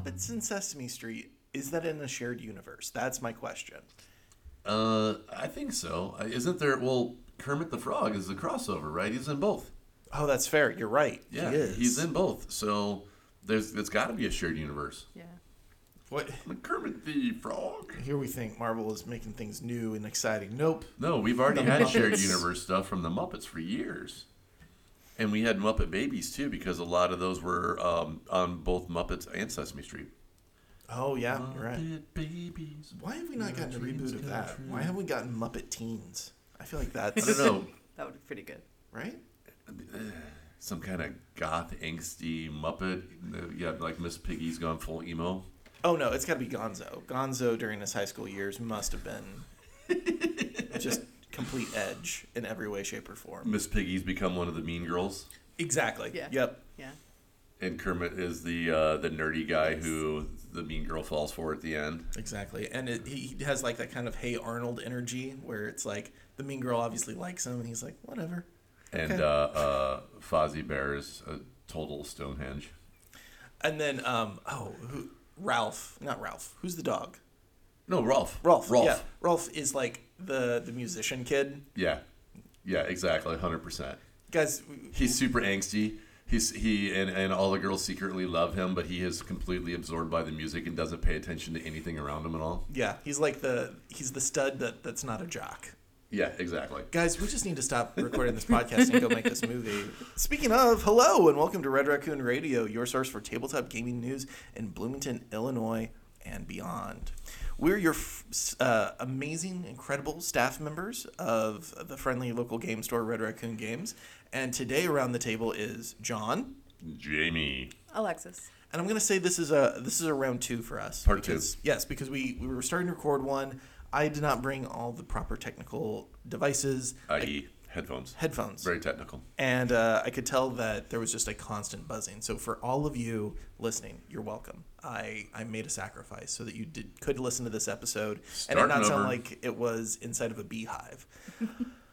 Muppets and Sesame Street is that in a shared universe? That's my question. Uh, I think so. Isn't there? Well, Kermit the Frog is a crossover, right? He's in both. Oh, that's fair. You're right. Yeah, he is. he's in both. So there's it's got to be a shared universe. Yeah. What? Kermit the Frog. Here we think Marvel is making things new and exciting. Nope. No, we've already The had shared universe stuff from the Muppets for years. And we had Muppet Babies too, because a lot of those were um, on both Muppets and Sesame Street. Oh yeah, you're right. Muppet Babies. Why have we not gotten a reboot of that? true. Why haven't we gotten Muppet Teens? I feel like I that's don't know. That would be pretty good. right. Some kind of goth, angsty Muppet. Yeah, like Miss Piggy's gone full emo. Oh no, it's got to be Gonzo. Gonzo during his high school years must have been just complete edge in every way, shape, or form. Miss Piggy's become one of the mean girls. Exactly. Yeah. Yep. Yeah. And Kermit is the uh, the nerdy guy who the mean girl falls for at the end. Exactly. And it, he he has like that kind of Hey Arnold energy where it's like the mean girl obviously likes him and he's like whatever. And Okay. uh, uh, Fozzie Bear is a total Stonehenge. And then um oh who, Ralph not Ralph who's the dog No, Rolf. Rolf Rolf. yeah Rolf is like the the musician kid Yeah. Yeah, exactly. 100%. guys He's super angsty. He's he and, and all the girls secretly love him, but he is completely absorbed by the music and doesn't pay attention to anything around him at all. yeah he's like the he's the stud that that's not a jock. Yeah, exactly. Guys, we just need to stop recording this podcast and go make this movie. Speaking of, hello and welcome to Red Raccoon Radio, your source for tabletop gaming news in Bloomington, Illinois, and beyond. We're your f- s- uh, amazing, incredible staff members of the friendly local game store, Red Raccoon Games. And today around the table is John. Jamie. Alexis. And I'm gonna say this is a this is a round two for us. Part two. Yes, because we, we were starting to record one. I did not bring all the proper technical devices, i.e., headphones. headphones. Very technical. and uh, I could tell that there was just a constant buzzing. So for all of you listening, you're welcome. I, I made a sacrifice so that you did could listen to this episode and it Starting not sound over. like it was inside of a beehive.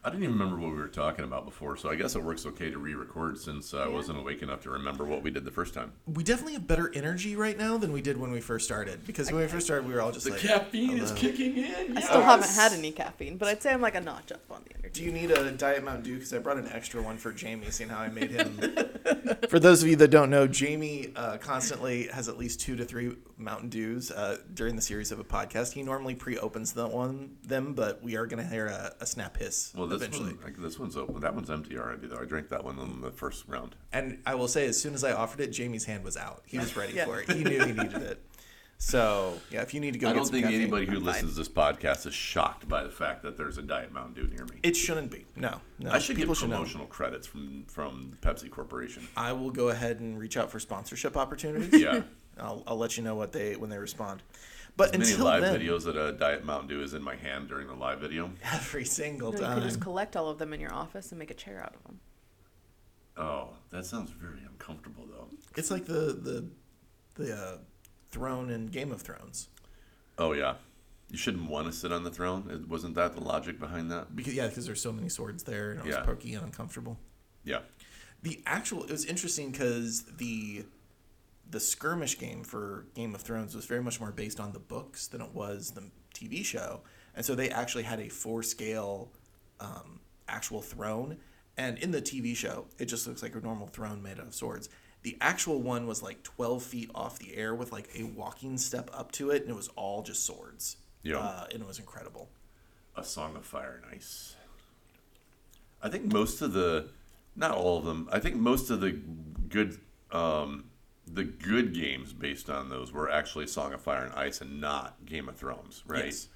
I didn't even remember what we were talking about before, so I guess it works okay to re-record since I wasn't awake enough to remember what we did the first time. We definitely have better energy right now than we did when we first started because when we first started, we were all just like, caffeine is "Hello." kicking in. I still haven't had any caffeine, but I'd say I'm like a notch up on the energy. Do you need a Diet Mountain Dew? Because I brought an extra one for Jamie, seeing how I made him. for those of you that don't know, Jamie uh, constantly has at least two to three Mountain Dews uh, during the series of a podcast. He normally pre-opens the one them, but we are going to hear a, a snap hiss Well, this eventually. one, this one's open. That one's empty already, though. I drank that one in the first round. And I will say, as soon as I offered it, Jamie's hand was out. He was ready Yeah. for it. He knew he needed it. So yeah, if you need to go, I don't think caffeine, anybody who I'm listens to this podcast is shocked by the fact that there's a Diet Mountain Dew near me. It shouldn't be. No, no. I should people get should know. credits from from Pepsi Corporation. I will go ahead and reach out for sponsorship opportunities. Yeah, I'll, I'll let you know what they when they respond. But as many live then, videos that a Diet Mountain Dew is in my hand during the live video. every single time. You could just collect all of them in your office and make a chair out of them. Oh, that sounds very uncomfortable, though. It's like the the the uh, throne in Game of Thrones. Oh yeah, you shouldn't want to sit on the throne. It, wasn't that the logic behind that? Because yeah, because there's so many swords there, and it was Yeah. pokey and uncomfortable. Yeah. The actual it was interesting because the the skirmish game for Game of Thrones was very much more based on the books than it was the TV show, and so they actually had a four scale um, actual throne. And in the TV show, it just looks like a normal throne made out of swords. The actual one was like 12 feet off the air with like a walking step up to it, and it was all just swords. Yeah. Uh, and it was incredible. A Song of Fire and Ice. I think most of the, not all of them. I think most of the good, um, the good games based on those were actually Song of Fire and Ice and not Game of Thrones, right? Yes.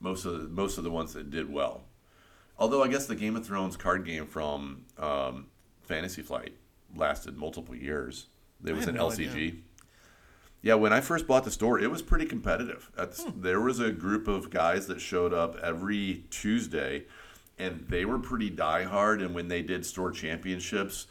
Most of the, most of the ones that did well. Although I guess the Game of Thrones card game from um, Fantasy Flight lasted multiple years. There was an no LCG. idea. Yeah, when I first bought the store, it was pretty competitive. That's, There was a group of guys that showed up every Tuesday, and they were pretty diehard. And when they did store championships,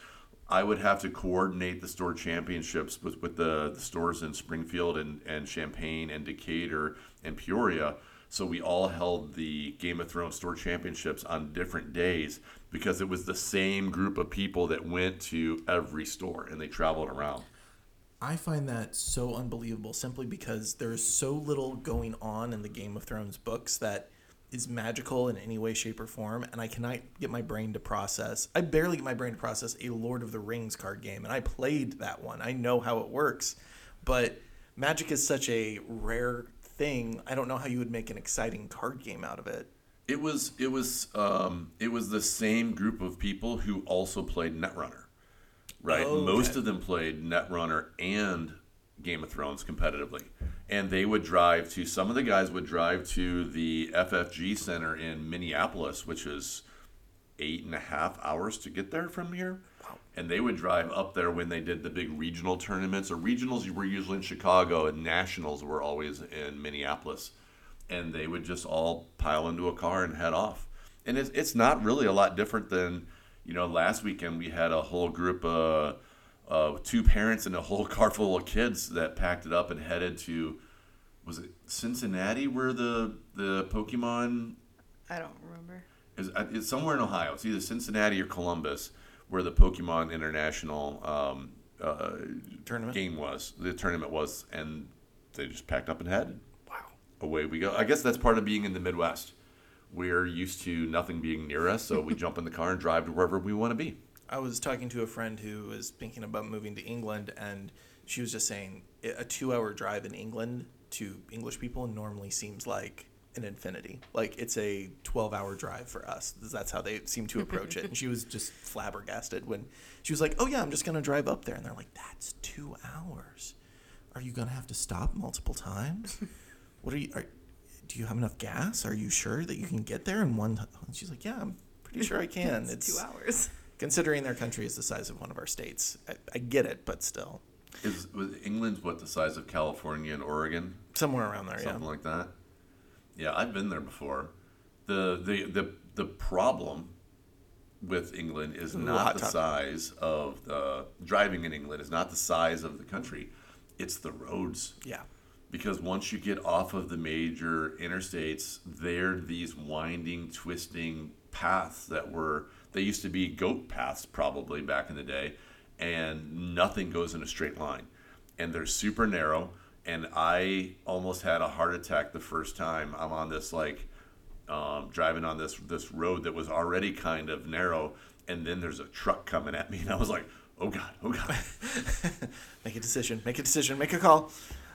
I would have to coordinate the store championships with, with the, the stores in Springfield and, and Champaign and Decatur and Peoria. So we all held the Game of Thrones store championships on different days because it was the same group of people that went to every store and they traveled around. I find that so unbelievable simply because there's so little going on in the Game of Thrones books that is magical in any way, shape, or form, and I cannot get my brain to process. I barely get my brain to process a Lord of the Rings card game, and I played that one. I know how it works, but Magic is such a rare thing. I don't know how you would make an exciting card game out of it. It was it was um, it was the same group of people who also played Netrunner, right? Oh, Most of them played Netrunner and Game of Thrones competitively, and they would drive to. Some of the guys would drive to the FFG Center in Minneapolis, which is eight and a half hours to get there from here. Wow. And they would drive up there when they did the big regional tournaments, or regionals were usually in Chicago, and nationals were always in Minneapolis. And they would just all pile into a car and head off. And it's, it's not really a lot different than, you know, last weekend we had a whole group of uh, two parents and a whole car full of kids that packed it up and headed to, was it Cincinnati where the, the Pokemon I don't remember. is uh, it's somewhere in Ohio. It's either Cincinnati or Columbus, where the Pokemon International um, uh, Tournament? game was. The tournament was, and they just packed up and headed. Wow. Away we go. I guess that's part of being in the Midwest. We're used to nothing being near us, so we jump in the car and drive to wherever we want to be. I was talking to a friend who was thinking about moving to England, and she was just saying a two-hour drive in England to English people normally seems like an infinity. Like it's a twelve-hour drive for us. That's how they seem to approach it. And she was just flabbergasted when she was like, "Oh yeah, I'm just gonna drive up there," and they're like, "That's two hours. Are you gonna have to stop multiple times? What are you? Are, do you have enough gas? Are you sure that you can get there in one?" T-? And she's like, "Yeah, I'm pretty sure I can. It's, two hours. Considering their country is the size of one of our states, I, I get it, but still, Is was England's what the size of California and Oregon? somewhere around there, yeah. something yeah. like that. Yeah, I've been there before. the the the The problem with England is Ooh, not the topic. size of the driving in England is not the size of the country. It's the roads. Yeah, because once you get off of the major interstates, they're these winding, twisting paths that were they used to be goat paths probably back in the day, and nothing goes in a straight line, and they're super narrow. And I almost had a heart attack the first time I'm on this like um, driving on this this road that was already kind of narrow, and then there's a truck coming at me, and I was like, oh god, oh god. make a decision, make a decision, make a call.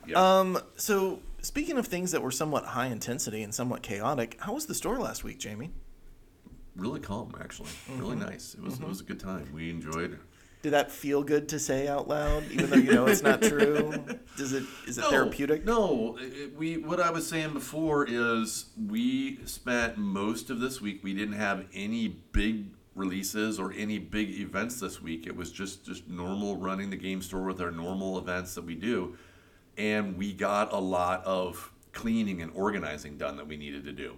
Yeah. Um, so speaking of things that were somewhat high intensity and somewhat chaotic, how was the store last week, Jamie? Really calm actually. Really mm-hmm. nice. It was it mm-hmm. was a good time. We enjoyed Did that feel good to say out loud, even though you know it's not true? Does it is it therapeutic? no. It- we what i was saying before is we spent most of this week we didn't have any big releases or any big events this week. It was just just normal running the game store with our normal events that we do. And we got a lot of cleaning and organizing done that we needed to do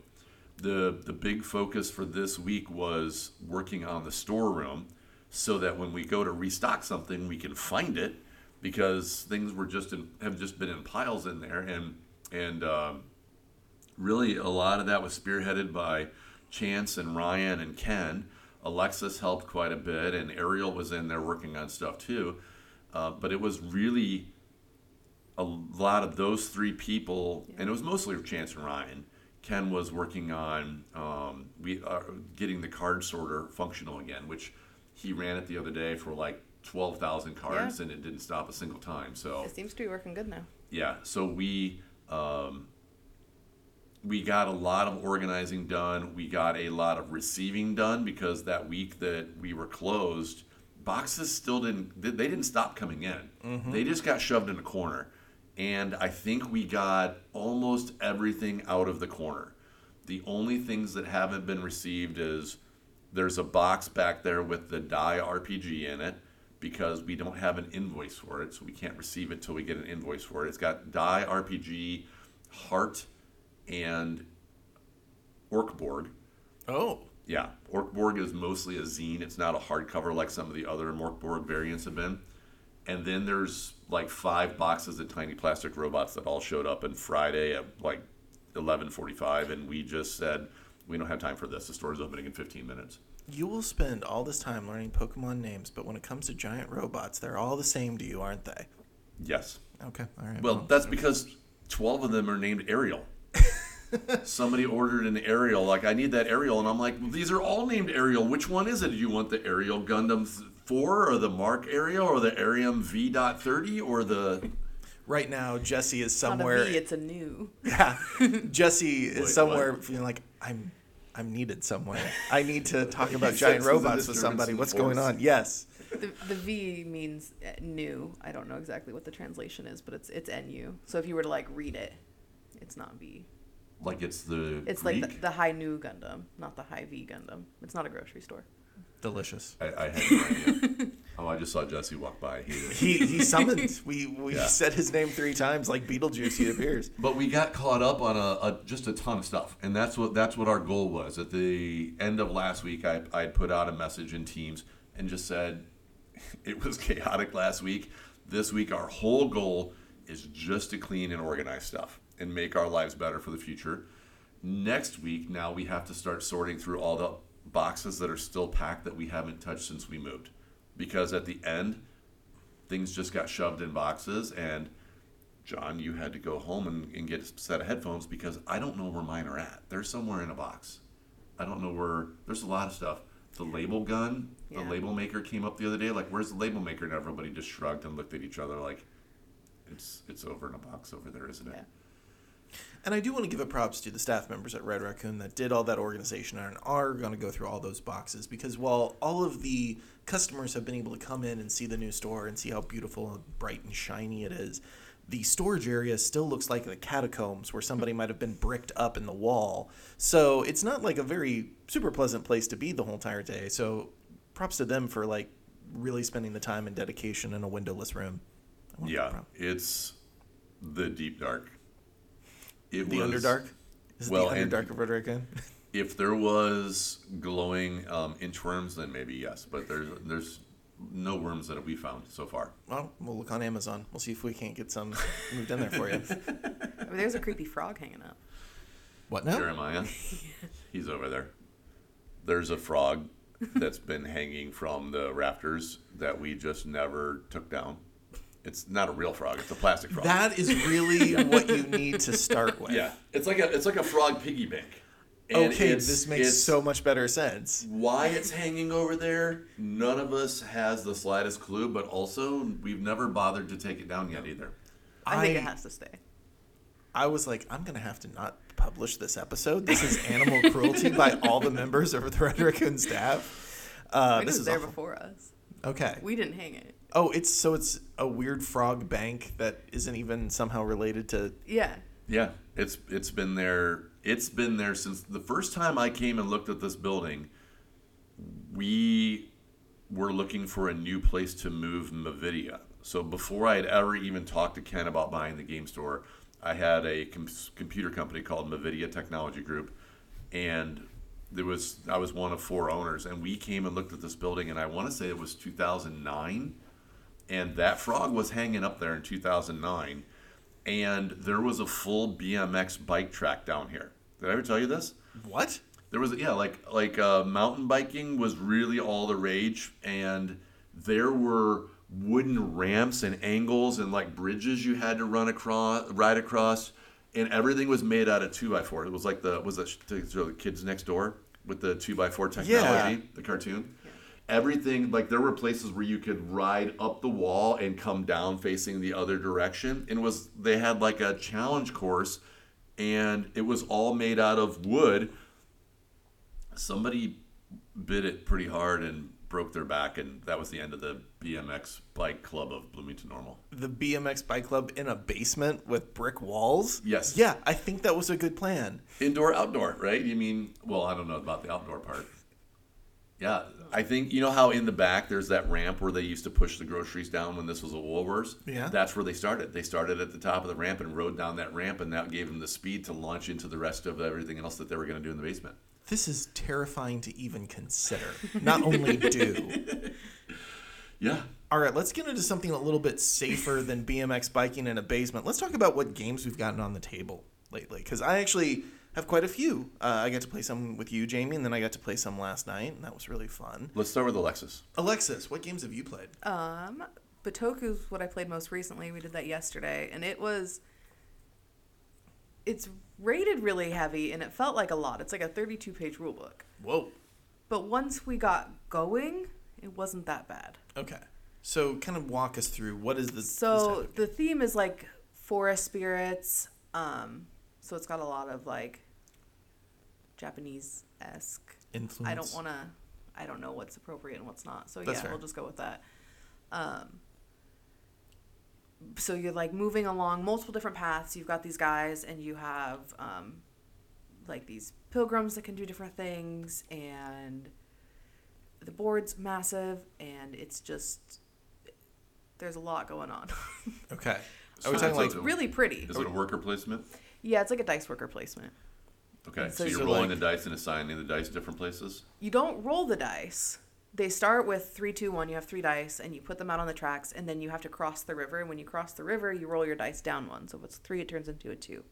the the big focus for this week was working on the storeroom so that when we go to restock something we can find it because things were just in, have just been in piles in there and and um, really a lot of that was spearheaded by Chance and Ryan and Ken. Alexis helped quite a bit, and Ariel was in there working on stuff too. Uh, but it was really a lot of those three people, and it was mostly Chance and Ryan. Ken was working on um, we are getting the card sorter functional again, which he ran it the other day for like twelve thousand cards, Yeah. and it didn't stop a single time. So It seems to be working good now. yeah, so we um, we got a lot of organizing done. We got a lot of receiving done because that week that we were closed, boxes still didn't they they didn't stop coming in. They just got shoved in a corner. And I think we got almost everything out of the corner. The only things that haven't been received is there's a box back there with the die RPG in it because we don't have an invoice for it, so we can't receive it till we get an invoice for it. It's got die RPG, heart, and Mörk Borg. Oh, Yeah, Mörk Borg is mostly a zine. It's not a hardcover like some of the other Mörk Borg variants have been. And then there's like five boxes of tiny plastic robots that all showed up on Friday at like 11:45, and we just said we don't have time for this. The store is opening in 15 minutes. you will spend all this time learning Pokemon names, but when it comes to giant robots, they're all the same to you, aren't they? Yes. Okay, all right. Well, that's because 12 of them are named Aerial. Somebody ordered an Aerial, like, I need that Aerial. And I'm like, well, these are all named Aerial. Which one is it? Do you want the Aerial Gundam 4 or the Mark area or the Arium V.30 or the. right now Jesse is Not somewhere. a V, it's a new. yeah, Jesse is Wait, somewhere what? feeling like I'm. I'm needed somewhere. I need to talk about giant robots with somebody. in the What's going on? Yes. The, the V means uh, new. I don't know exactly what the translation is, but it's it's NU. So if you were to like read it, it's not V. Like, it's the. It's Greek? like the, the Hi-Nu Gundam, not the high V Gundam. It's not a grocery store. Delicious. I, I had no idea. oh, I just saw Jesse walk by. He. He he summoned. We we Yeah. said his name three times like Beetlejuice. He appears. But we got caught up on a, a just a ton of stuff, and that's what that's what our goal was. At the end of last week, I I put out a message in Teams and just said it was chaotic last week. This week, our whole goal is just to clean and organize stuff and make our lives better for the future. Next week, now we have to start sorting through all the boxes that are still packed that we haven't touched since we moved, because at the end, things just got shoved in boxes and John, you had to go home and, and get a set of headphones because I don't know where mine are at. They're somewhere in a box. I don't know where. There's a lot of stuff. The label gun, the Yeah. label maker came up the other day. Like, where's the label maker? And everybody just shrugged and looked at each other like, it's it's over in a box over there, isn't it? Yeah. And I do want to give a props to the staff members at Red Raccoon that did all that organization and are going to go through all those boxes because while all of the customers have been able to come in and see the new store and see how beautiful and bright and shiny it is, the storage area still looks like the catacombs where somebody might have been bricked up in the wall. So it's not like a very super pleasant place to be the whole entire day. So props to them for like really spending the time and dedication in a windowless room. I wanna give Yeah, it's the deep dark. It The was, Underdark? Is it well, the and- Underdark of Red Raccoon? If there was glowing um, inchworms, then maybe yes. But there's there's no worms that we found so far. Well, we'll look on Amazon. We'll see if we can't get some moved in there for you. Oh, there's a creepy frog hanging up. What now? Jeremiah. He's over there. There's a frog that's been hanging from the rafters that we just never took down. It's not a real frog. It's a plastic frog. That is really what you need to start with. yeah, it's like a it's like a frog piggy bank. And Okay, it's- this makes it's- so much better sense. why it's hanging over there. None of us has the slightest clue, but also we've never bothered to take it down yet either. I, think I- it has to stay. I was like, I'm gonna have to not publish this episode. This is animal cruelty by all the members of the Red Raccoon staff. Uh, this was is there awful. before us. Okay. We didn't hang it. Oh, it's so it's a weird frog bank that isn't even somehow related to. Yeah. Yeah, it's it's been there. It's been there since the first time I came and looked at this building. We were looking for a new place to move Mavidia. So before I had ever even talked to Ken about buying the game store, I had a com- computer company called Mavidia Technology Group, and there was I was one of four owners, and we came and looked at this building, and I want to say it was 2009, and that frog was hanging up there in 2009 and there was a full BMX bike track down here. Did I ever tell you this? What? There was yeah, like like uh, mountain biking was really all the rage, and there were wooden ramps and angles and like bridges you had to run across, ride across, and everything was made out of two by four. It was like the was it to the kids next door with the two by four technology, the cartoon. Everything like there were places where you could ride up the wall and come down facing the other direction, and was they had like a challenge course, and it was all made out of wood somebody bit it pretty hard and broke their back, and that was the end of the BMX bike club of Bloomington Normal. The BMX bike club in a basement with brick walls? Yes. Yeah, I think that was a good plan. Indoor, outdoor, right? You mean, well, I don't know about the outdoor part. Yeah, I think you know how in the back there's that ramp where they used to push the groceries down when this was a Woolworths. Yeah. that's where they started. They started at the top of the ramp and rode down that ramp, and that gave them the speed to launch into the rest of everything else that they were going to do in the basement. This is terrifying to even consider. Not only do. Yeah, All right, let's get into something a little bit safer than BMX biking in a basement. Let's talk about what games we've gotten on the table lately. Because I actually have quite a few. Uh, I got to play some with you, Jamie, and then I got to play some last night, and that was really fun. let's start with Alexis. Alexis, what games have you played? Um, Bitoku's what I played most recently. We did that yesterday, and it was. It's rated really heavy, and it felt like a lot. It's like a 32 page rule book. Whoa. But once we got going, it wasn't that bad. Okay. So kind of walk us through what is this? this So type of the theme is like forest spirits. Um, so it's got a lot of like Japanese esque. influence? I don't want to. I don't know what's appropriate and what's not. So That's yeah, fair. we'll just go with that. Um, so you're like moving along multiple different paths. You've got these guys, and you have um, like these pilgrims that can do different things, and the board's massive, and it's just there's a lot going on. Okay. So Are we talking like like it's really pretty. Is it a worker placement? Yeah, it's like a dice worker placement. Okay, So so you're so rolling like- the dice and assigning the dice different places. You don't roll the dice. They start with three, two, one. You have three dice, and you put them out on the tracks, and then you have to cross the river. And when you cross the river, you roll your dice down one. So if it's three, it turns into a two.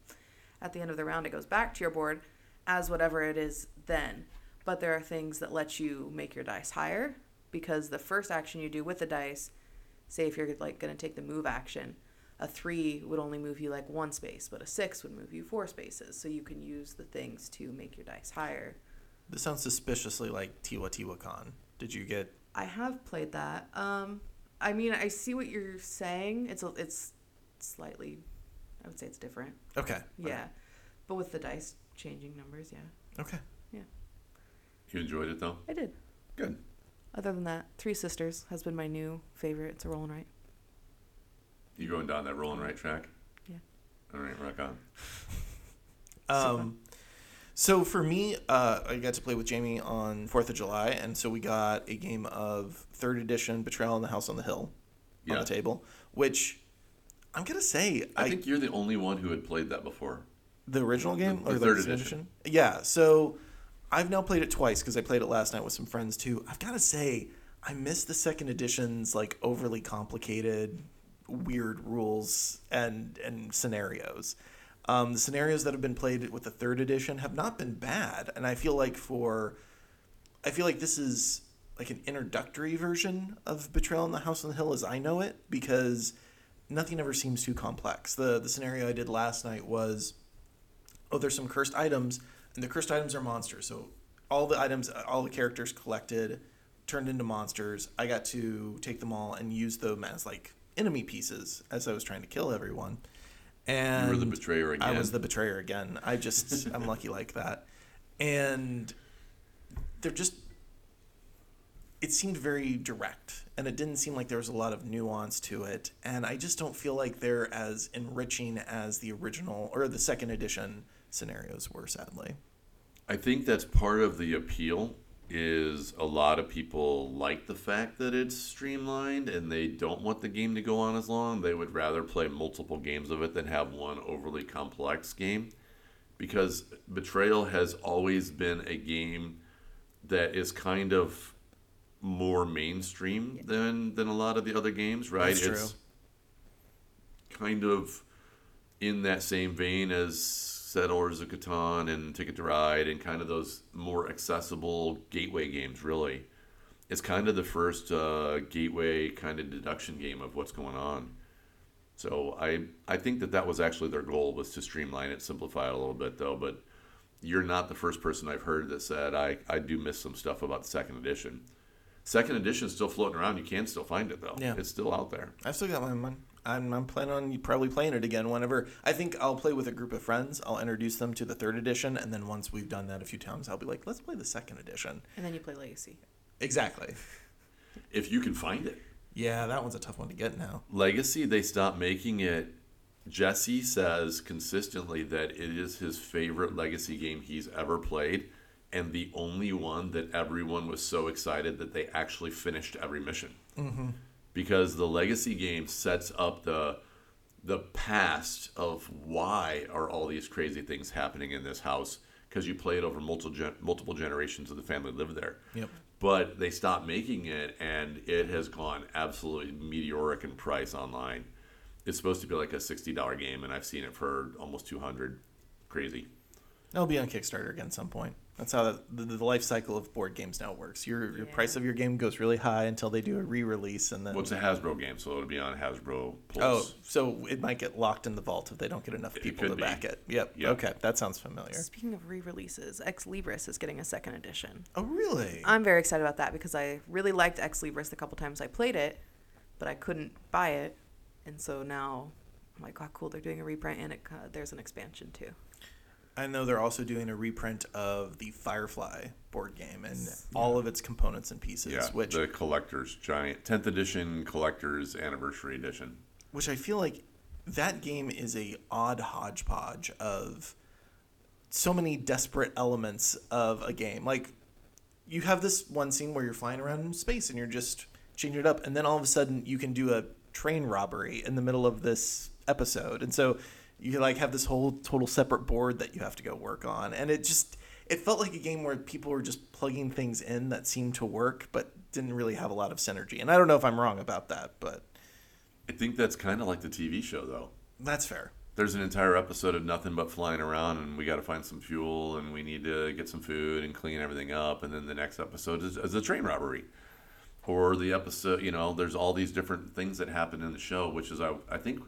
At the end of the round, it goes back to your board as whatever it is then. But there are things that let you make your dice higher because the first action you do with the dice, say if you're like going to take the move action, a three would only move you like one space, but a six would move you four spaces. So you can use the things to make your dice higher. this sounds suspiciously like Teotihuacan. Did you get I have played that. Um, I mean, I see what you're saying. It's a, it's slightly, I would say it's different. okay? Yeah, but with the dice changing numbers, yeah, Okay. Yeah. You enjoyed it though. I did. Good. Other than that, Three Sisters has been my new favorite. It's a rolling and write. You going down that rolling right track? Yeah. All right, rock on. Um, so for me, uh, I got to play with Jamie on Fourth of July, and so we got a game of third edition Betrayal in the House on the Hill on Yeah. the table, which I'm gonna say I, think you're the only one who had played that before. The original game The- or the the third second edition. Yeah. So I've now played it twice because I played it last night with some friends too. I've got to say I miss the second edition's like overly complicated, weird rules and and scenarios. Um, the scenarios that have been played with the third edition have not been bad, and I feel like for I feel like this is like an introductory version of Betrayal in the House on the Hill as I know it because nothing ever seems too complex. The the scenario I did last night was oh there's some cursed items and the cursed items are monsters. So all the items all the characters collected turned into monsters. I got to take them all and use them as like enemy pieces as I was trying to kill everyone. And You were the betrayer I was the betrayer again. I just I'm lucky like that. And they're just it seemed very direct and it didn't seem like there was a lot of nuance to it and I just don't feel like they're as enriching as the original or the second edition scenarios were sadly. I think that's part of the appeal is a lot of people like the fact that it's streamlined and they don't want the game to go on as long. They would rather play multiple games of it than have one overly complex game because Betrayal has always been a game that is kind of more mainstream than than a lot of the other games, right? That's true. It's kind of in that same vein as Settlers of Catan and Ticket to Ride and kind of those more accessible gateway games, really. It's kind of the first uh, gateway kind of deduction game of what's going on. So I I think that that was actually their goal was to streamline it, simplify it a little bit though. But you're not the first person I've heard that said I, I do miss some stuff about the second edition. Second edition is still floating around. You can still find it though. Yeah. It's still out there. I've still got my mine. I'm, I'm planning on probably playing it again whenever. I think I'll play with a group of friends. I'll introduce them to the third edition, and then once we've done that a few times, I'll be like, let's play the second edition. And then you play Legacy. Exactly. If you can find it. Yeah, that one's a tough one to get now. Legacy, they stopped making it. Jesse says consistently that it is his favorite Legacy game he's ever played, and the only one that everyone was so excited that they actually finished every mission. Mm-hmm. Because the Legacy game sets up the the past of why are all these crazy things happening in this house because you play it over multiple gen- multiple generations of the family live there. Yep. but they stopped making it and it has gone absolutely meteoric in price online. It's supposed to be like a $60 game and i've seen it for almost 200 crazy It'll be on Kickstarter again some point. That's how the, the, the life cycle of board games now works. Your your Yeah. price of your game goes really high until they do a re-release, and then Well, it's a Hasbro game, so it'll be on Hasbro oh, so it might get locked in the vault if they don't get enough people to be. back it. Yep. Yep. Okay, that sounds familiar. Speaking of re-releases, Ex Libris is getting a second edition. Oh, really? I'm very excited about that because I really liked Ex Libris the couple times I played it, but I couldn't buy it, and so now I'm like, oh, cool, they're doing a reprint and it uh, there's an expansion too. I know they're also doing a reprint of the Firefly board game and all of its components and pieces, yeah, which the collector's giant 10th edition collector's anniversary edition. which I feel like that game is a odd hodgepodge of so many desperate elements of a game. Like you have this one scene where you're flying around in space and you're just changing it up, and then all of a sudden you can do a train robbery in the middle of this episode, and so you like have this whole total separate board that you have to go work on, and it just it felt like a game where people were just plugging things in that seemed to work, but didn't really have a lot of synergy. And I don't know if I'm wrong about that, but I think that's kind of like the TV show, though. that's fair. There's an entire episode of nothing but flying around, and we got to find some fuel, and we need to get some food and clean everything up. And then the next episode is, is a train robbery, or the episode. You know, there's all these different things that happen in the show, which is I, I think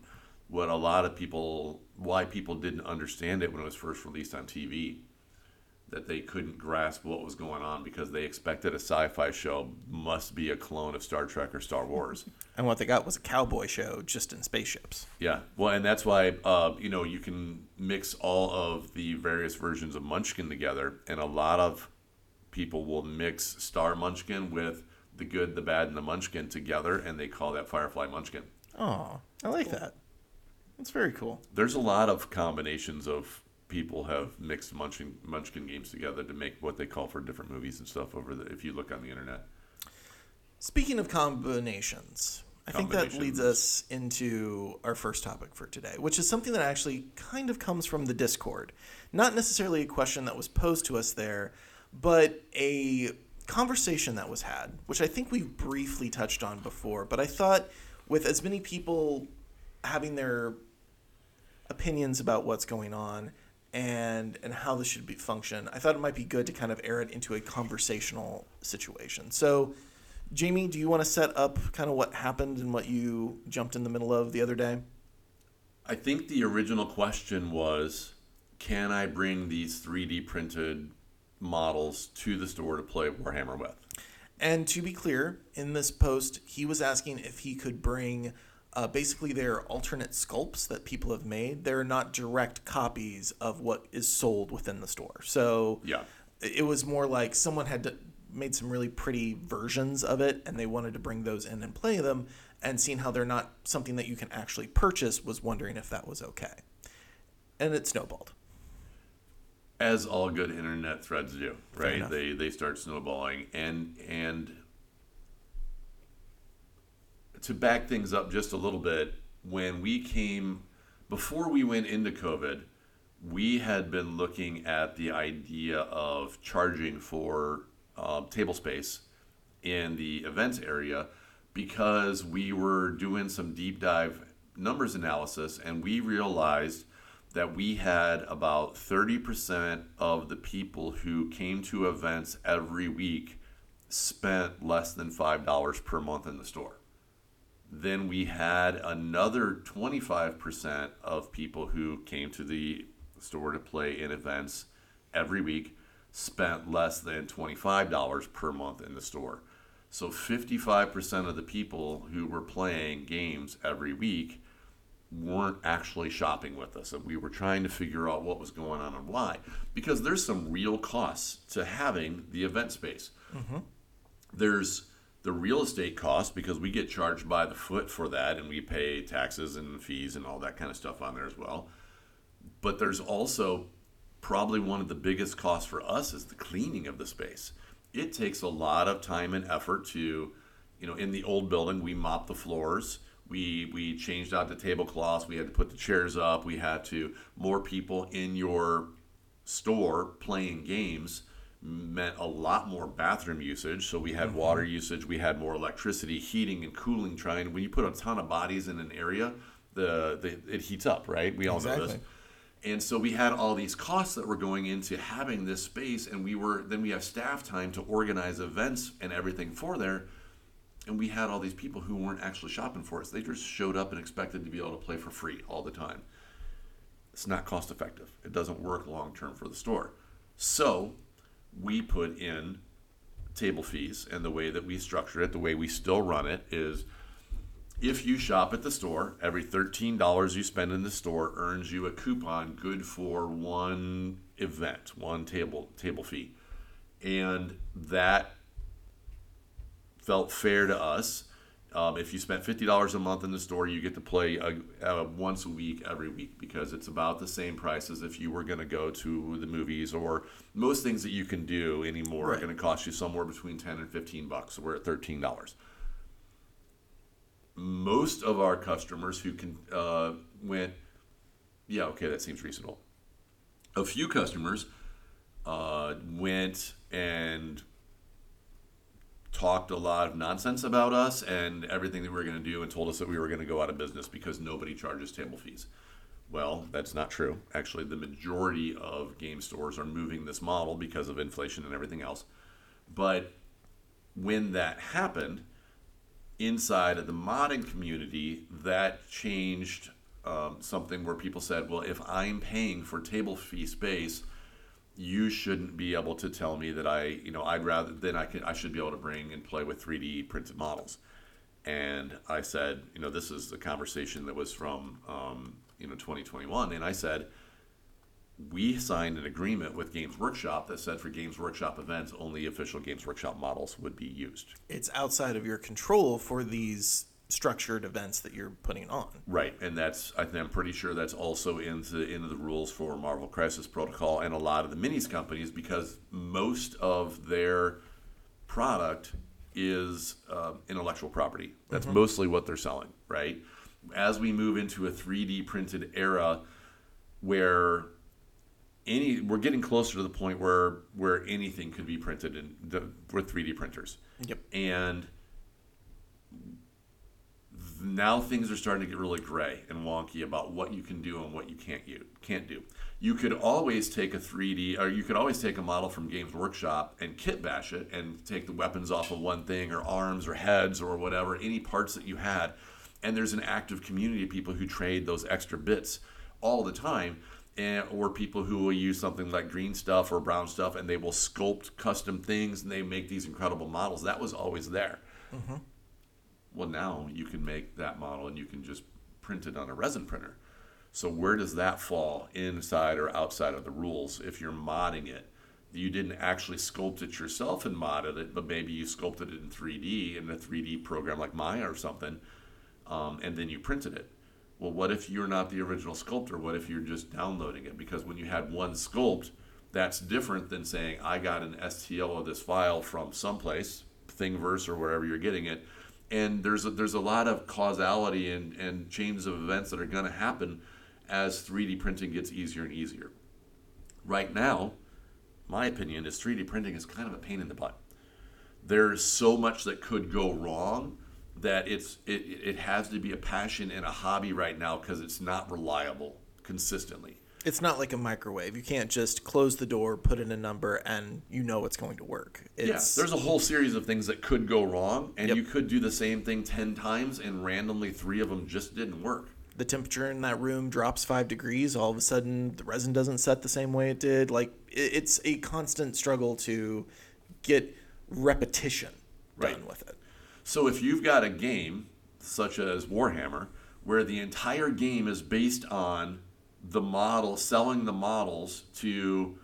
what a lot of people why people didn't understand it when it was first released on TV. That they couldn't grasp what was going on because they expected a sci-fi show must be a clone of Star Trek or Star Wars. And what they got was a cowboy show just in spaceships. Yeah, well, and that's why uh, you know you can mix all of the various versions of Munchkin together, and a lot of people will mix Star Munchkin with the good, the bad, and the Munchkin together, and they call that Firefly Munchkin. Oh, I like that. That's very cool. There's a lot of combinations of people have mixed Munchkin Munchkin games together to make what they call for different movies and stuff over the if you look on the internet. Speaking of combinations, I think that leads us into our first topic for today, which is something that actually kind of comes from the Discord. Not necessarily a question that was posed to us there, but a conversation that was had, which I think we've briefly touched on before. But I thought with as many people having their opinions about what's going on and and how this should be function, I thought it might be good to kind of air it into a conversational situation. So, Jamie, do you want to set up kind of what happened and what you jumped in the middle of the other day? I think the original question was, can I bring these 3D printed models to the store to play Warhammer with? And to be clear, in this post, he was asking if he could bring uh, basically, they're alternate sculpts that people have made. They're not direct copies of what is sold within the store. So Yeah. it was more like someone had to, made some really pretty versions of it and they wanted to bring those in and play them and seeing how they're not something that you can actually purchase was wondering if that was okay. And it snowballed. As all good internet threads do, right? They they start snowballing and and to back things up just a little bit, when we came before we went into COVID, we had been looking at the idea of charging for uh, table space in the events area because we were doing some deep dive numbers analysis and we realized that we had about 30% of the people who came to events every week spent less than $5 per month in the store. Then we had another 25% of people who came to the store to play in events every week spent less than $25 per month in the store. So 55% of the people who were playing games every week weren't actually shopping with us. And we were trying to figure out what was going on and why. Because there's some real costs to having the event space. Mm-hmm. There's the real estate cost because we get charged by the foot for that and we pay taxes and fees and all that kind of stuff on there as well. But there's also probably one of the biggest costs for us is the cleaning of the space. It takes a lot of time and effort to, you know, in the old building we mopped the floors. We we changed out the tablecloths. We had to put the chairs up. We had to more people in your store playing games meant a lot more bathroom usage. So we had water mm-hmm. usage, we had more electricity, heating and cooling. Trying when you put a ton of bodies in an area, the, the it heats up, right? We all know this. And so we had all these costs that were going into having this space, and we were then we have staff time to organize events and everything for there. And we had all these people who weren't actually shopping for us. They just showed up and expected to be able to play for free all the time. It's not cost effective. It doesn't work long term for the store. So we put in table fees, and the way that we structure it, the way we still run it, is if you shop at the store, every $13 you spend in the store earns you a coupon good for one event, one table table fee. And that felt fair to us. Um, if you spent $50 a month in the store, you get to play a, a once a week every week because it's about the same price as if you were going to go to the movies or most things that you can do anymore are going to cost you somewhere between 10 and 15 bucks. We're at $13 most of our customers who can uh, went, yeah, okay, that seems reasonable. A few customers uh, went and talked a lot of nonsense about us and everything that we were going to do, and told us that we were going to go out of business because nobody charges table fees. Well, that's not true. Actually, the majority of game stores are moving this model because of inflation and everything else. But when that happened, inside of the modding community, that changed um, something where people said, well, if I'm paying for table fee space, you shouldn't be able to tell me that I, you know, I'd rather than I can I should be able to bring and play with 3D printed models. And I said, you know, this is the conversation that was from, um, you know, 2021, and I said, we signed an agreement with Games Workshop that said for Games Workshop events, only official Games Workshop models would be used. It's outside of your control for these structured events that you're putting on. Right, and that's I think I'm pretty sure that's also into into the rules for Marvel Crisis Protocol and a lot of the minis companies because most of their product is uh, intellectual property. That's mostly what they're selling, right? As we move into a 3D printed era, where any we're getting closer to the point where where anything could be printed in the, with 3D printers Yep. and now things are starting to get really gray and wonky about what you can do and what you can't you can't do. You could always take a 3D or you could always take a model from Games Workshop and kit bash it and take the weapons off of one thing or arms or heads or whatever, any parts that you had. And there's an active community of people who trade those extra bits all the time. And, or people who will use something like green stuff or brown stuff and they will sculpt custom things and they make these incredible models. That was always there. Mm-hmm. Well, now you can make that model and you can just print it on a resin printer. So where does that fall inside or outside of the rules if you're modding it? You didn't actually sculpt it yourself and modded it, but maybe you sculpted it in 3D in a 3D program like Maya or something, um, and then you printed it. Well, what if you're not the original sculptor? What if you're just downloading it? Because when you had one sculpt, that's different than saying I got an STL of this file from someplace, Thingiverse or wherever you're getting it, and there's a, there's a lot of causality and, and chains of events that are going to happen as 3D printing gets easier and easier. Right now, my opinion is 3D printing is kind of a pain in the butt. There's so much that could go wrong that it's it, it has to be a passion and a hobby right now because it's not reliable consistently. It's not like a microwave. You can't just close the door, put in a number, and you know it's going to work. It's, yeah, there's a whole series of things that could go wrong, and Yep. you could do the same thing 10 times, and randomly three of them just didn't work. the temperature in that room drops five degrees. All of a sudden, the resin doesn't set the same way it did. Like it's a constant struggle to get repetition Right. done with it. So if you've got a game such as Warhammer, where the entire game is based on the model, selling the models to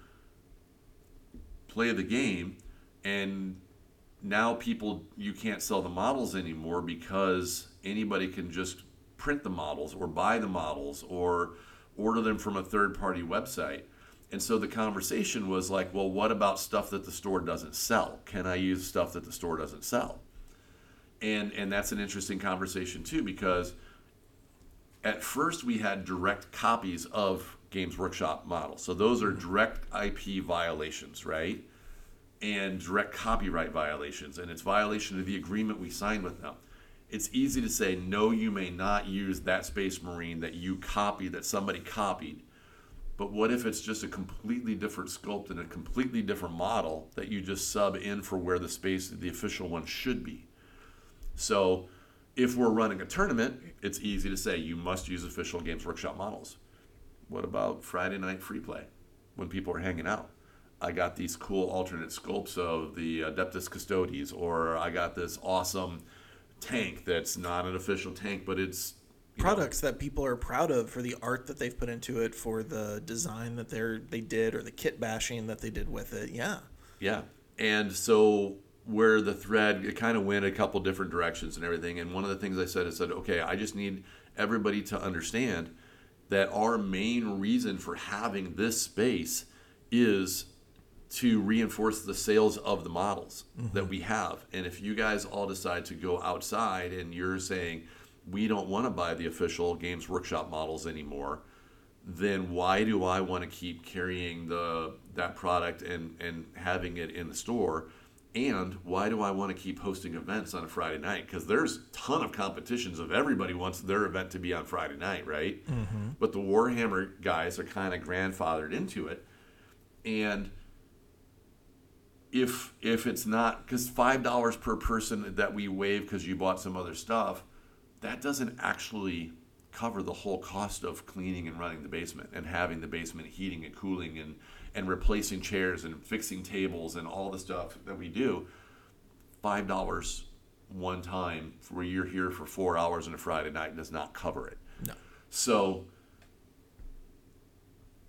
play the game, and now people you can't sell the models anymore because anybody can just print the models or buy the models or order them from a third party website. And so the conversation was like, well, what about stuff that the store doesn't sell? Can I use stuff that the store doesn't sell? and and that's an interesting conversation too because at first we had direct copies of Games Workshop models. So those are mm-hmm. direct IP violations, right? And direct copyright violations, and it's violation of the agreement we signed with them. It's easy to say no, you may not use that Space Marine that you copied, that somebody copied. But what if it's just a completely different sculpt and a completely different model that you just sub in for where the space, the official one should be? So if we're running a tournament, it's easy to say you must use official Games Workshop models. What about Friday night free play when people are hanging out? I got these cool alternate sculpts of the Adeptus Custodes, or I got this awesome tank that's not an official tank, but it's you know, products that people are proud of for the art that they've put into it, for the design that they're they did, or the kit bashing that they did with it. Yeah. Yeah. And so where the thread it kind of went a couple different directions and everything. And one of the things I said is said, okay, I just need everybody to understand that our main reason for having this space is to reinforce the sales of the models that mm-hmm. we have. And if you guys all decide to go outside and you're saying we don't want to buy the official Games Workshop models anymore, then why do I want to keep carrying the that product and and having it in the store? And why do I want to keep hosting events on a Friday night? Because there's a ton of competitions of everybody wants their event to be on Friday night, right? Mm-hmm. But the Warhammer guys are kind of grandfathered into it, and if if it's not because five dollars per person that we waive because you bought some other stuff, that doesn't actually cover the whole cost of cleaning and running the basement and having the basement heating and cooling and and replacing chairs and fixing tables and all the stuff that we do. Five dollars one time where you're here for four hours on a Friday night does not cover it. No. So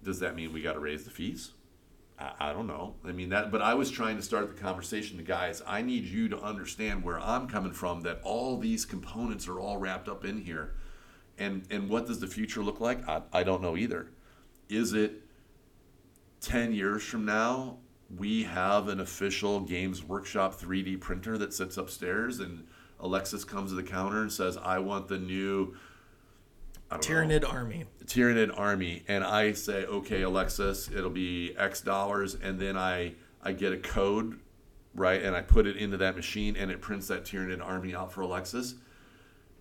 does that mean we got to raise the fees? I, I don't know. I mean that, but I was trying to start the conversation to guys. I need you to understand where I'm coming from. That all these components are all wrapped up in here, and and what does the future look like? I, I don't know either. Is it ten years from now? We have an official Games Workshop 3D printer that sits upstairs, and Alexis comes to the counter and says, "I want the new." Don't know, Tyranid Army. Tyranid army and I say, okay, Alexis, it'll be X dollars, and then I I get a code, right, and I put it into that machine, and it prints that Tyranid army out for Alexis,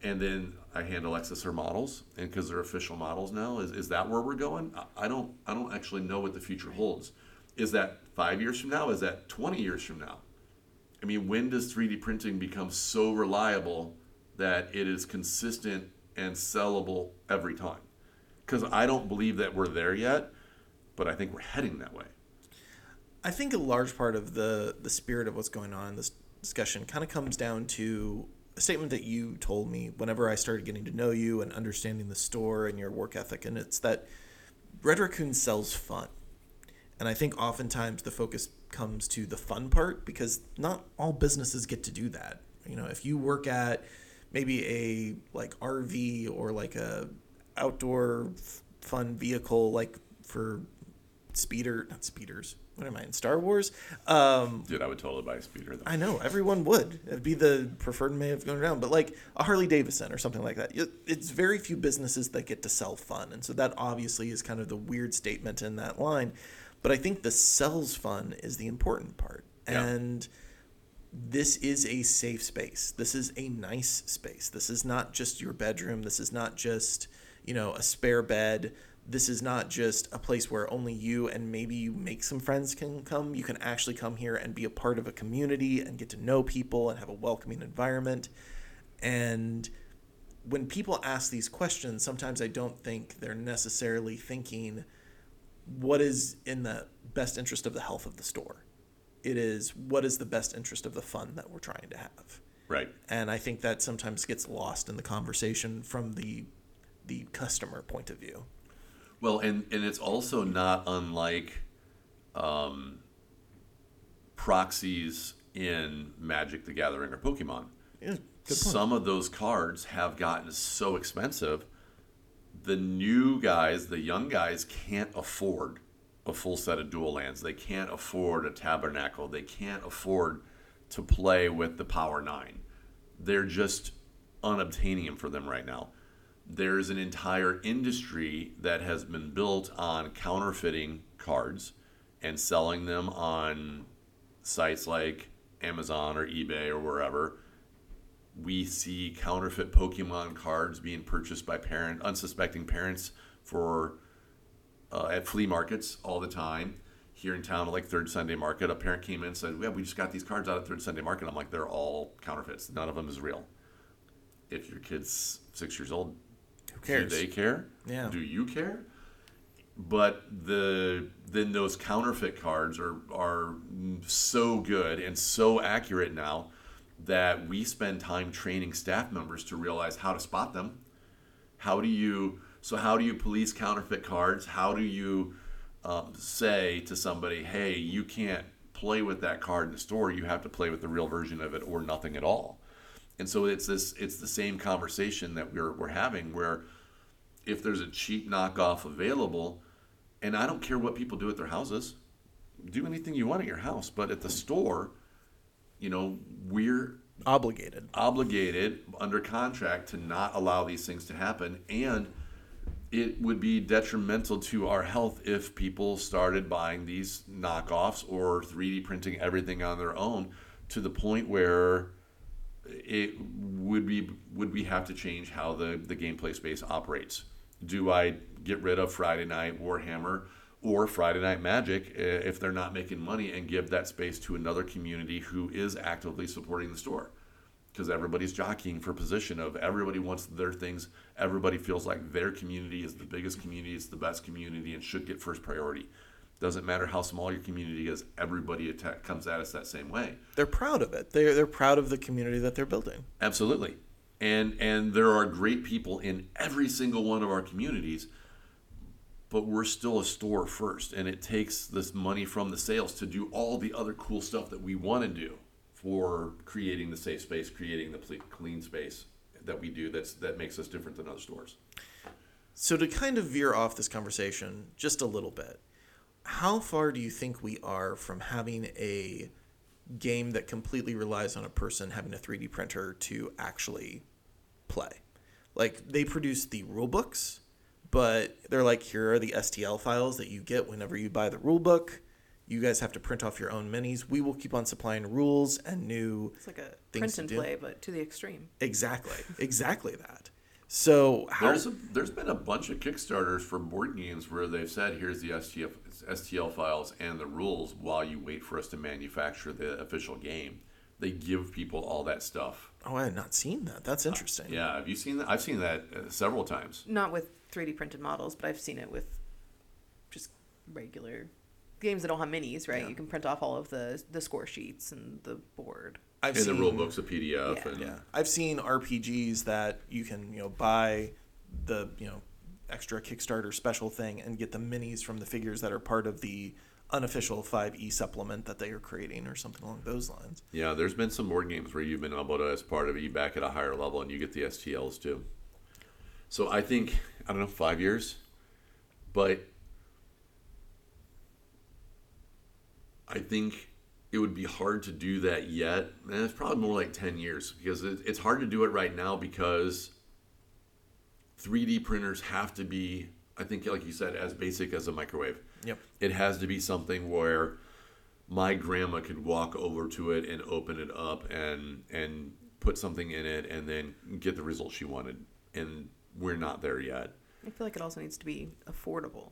and then I hand Alexis her models, and because they're official models now, is, is that where we're going? I, I don't I don't actually know what the future holds. Is that five years from now? Is that twenty years from now? I mean, when does 3D printing become so reliable that it is consistent and sellable every time? Because I don't believe that we're there yet, but I think we're heading that way. I think a large part of the the spirit of what's going on in this discussion kind of comes down to a statement that you told me whenever I started getting to know you and understanding the store and your work ethic, and it's that Red Raccoon sells fun. And I think oftentimes the focus comes to the fun part because not all businesses get to do that. You know, if you work at maybe a like RV or like a outdoor f- fun vehicle like for speeder not speeders what am i in star wars um Dude, I would totally buy a speeder. Though. i know everyone would it'd be the preferred way of going around but like a harley davidson or something like that it's very few businesses that get to sell fun and so that obviously is kind of the weird statement in that line but i think the sells fun is the important part Yeah. and this is a safe space. This is a nice space. This is not just your bedroom. This is not just, you know, a spare bed. This is not just a place where only you and maybe you make some friends can come. You can actually come here and be a part of a community and get to know people and have a welcoming environment. And when people ask these questions, sometimes I don't think they're necessarily thinking what is in the best interest of the health of the store it is what is the best interest of the fun that we're trying to have Right. and i think that sometimes gets lost in the conversation from the the customer point of view Well, and and it's also not unlike um, proxies in Magic: The Gathering or Pokemon. yeah. Some of those cards have gotten so expensive, the new guys, the young guys, can't afford a full set of dual lands. They can't afford a tabernacle. They can't afford to play with the Power Nine. They're just unobtainium for them right now. There's an entire industry that has been built on counterfeiting cards and selling them on sites like Amazon or eBay or wherever we see counterfeit Pokemon cards being purchased by parent unsuspecting parents for uh, at flea markets all the time. Here in town, like Third Sunday Market, a parent came in and said, "Yeah, we just got these cards out at Third Sunday Market." I'm like, "They're all counterfeits. None of them is real." If your kid's six years old, cares? do they care? Yeah. Do you care? But the then those counterfeit cards are are so good and so accurate now that we spend time training staff members to realize how to spot them. How do you so how do you police counterfeit cards? How do you um, say to somebody, "Hey, you can't play with that card in the store. You have to play with the real version of it, or nothing at all." And so it's this it's the same conversation that we're we're having where if there's a cheap knockoff available, and I don't care what people do at their houses, do anything you want at your house, but at the store, you know, we're Obligated. obligated under contract to not allow these things to happen and it would be detrimental to our health if people started buying these knockoffs or 3D printing everything on their own to the point where it would be would we have to change how the the gameplay space operates? Do i get rid of friday night warhammer or friday night magic eh, if they're not making money and give that space to another community who is actively supporting the store? Because everybody's jockeying for position of everybody wants their things. Everybody feels like their community is the biggest community it's the best community and should get first priority doesn't matter how small your community is everybody attack, comes at us that same way They're proud of it. They're they're proud of the community that they're building. Absolutely. And and there are great people in every single one of our communities, but we're still a store first and it takes this money from the sales to do all the other cool stuff that we want to do for creating the safe space, creating the clean space that we do that's that makes us different than other stores. So to kind of veer off this conversation just a little bit, how far do you think we are from having a game that completely relies on a person having a 3D printer to actually play? Like they produce the rule books, but they're like, here are the STL files that you get whenever you buy the rule book. You guys have to print off your own minis. We will keep on supplying rules and new It's like a print and play, but to the extreme. exactly, exactly that. So how There's a, there's been a bunch of Kickstarters for board games where they've said here's the STL, STL files and the rules while you wait for us to manufacture the official game. They give people all that stuff. Oh, I had not seen that. That's interesting. Yeah, have you seen that? I've seen that uh, several times. Not with 3D printed models, but I've seen it with just regular games that don't have minis, right? Yeah. You can print off all of the the score sheets and the board. I've And seen the rule book's a PDF. Yeah. And, Yeah, I've seen RPGs that you can you know buy the you know extra Kickstarter special thing and get the minis from the figures that are part of the unofficial 5e supplement that they are creating or something along those lines. Yeah, there's been some board games where you've been able to, as part of it, you back at a higher level and you get the STLs too. So I think, I don't know, five years, but I think it would be hard to do that yet. And it's probably more like 10 years because it, it's hard to do it right now because 3D printers have to be, I think, like you said, as basic as a microwave. Yep. It has to be something where my grandma could walk over to it and open it up and and put something in it and then get the result she wanted. And we're not there yet. I feel like it also needs to be affordable.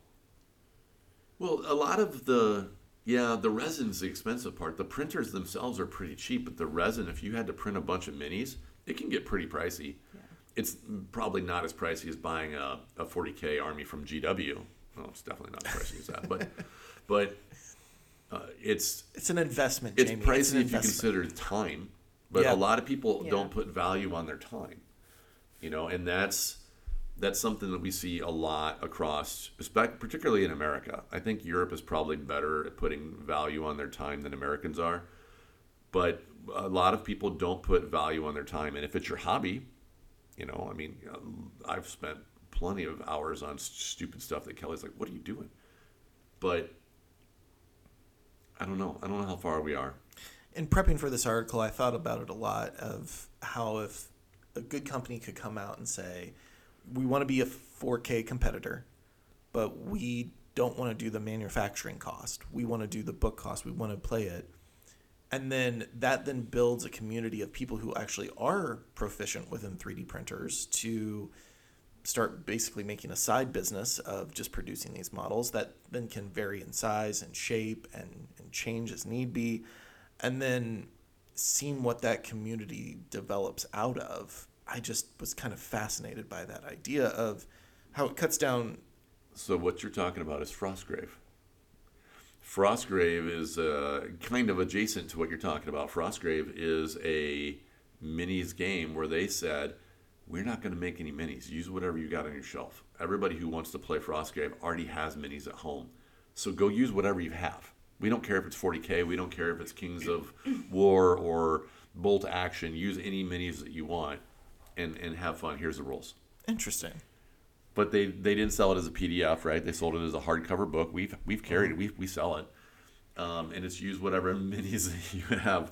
Well, a lot of the yeah, the resin's the expensive part. The printers themselves are pretty cheap, but the resin, if you had to print a bunch of minis, it can get pretty pricey. It's probably not as pricey as buying a, a 40k army from GW. Well, it's definitely not as pricey as that, but but uh, it's It's an investment. it's Jamie. pricey an if you consider time, but Yeah. a lot of people Yeah. don't put value on their time. You know, and that's that's something that we see a lot across, particularly in America. I think Europe is probably better at putting value on their time than Americans are, but a lot of people don't put value on their time. And if it's your hobby, you know, I mean, um, I've spent plenty of hours on stupid stuff that Kelly's like, "What are you doing?" But I don't know. I don't know how far we are. in prepping for this article, I thought about it a lot of how if a good company could come out and say, we want to be a 4K competitor, but we don't want to do the manufacturing cost. We want to do the book cost. We want to play it. And then that then builds a community of people who actually are proficient within 3D printers to start basically making a side business of just producing these models that then can vary in size and shape and, and change as need be. And then seeing what that community develops out of, I just was kind of fascinated by that idea of how it cuts down. So what you're talking about is Frostgrave. Frostgrave is uh, kind of adjacent to what you're talking about. Frostgrave is a minis game where they said, we're not going to make any minis. Use whatever you got on your shelf. Everybody who wants to play Frostgrave already has minis at home. So go use whatever you have. We don't care if it's 40K. We don't care if it's Kings of War or Bolt Action. Use any minis that you want and, and have fun. Here's the rules Interesting. but they they didn't sell it as a PDF, right? They sold it as a hardcover book. We've we've carried it. We we sell it, um, and it's used whatever minis you have.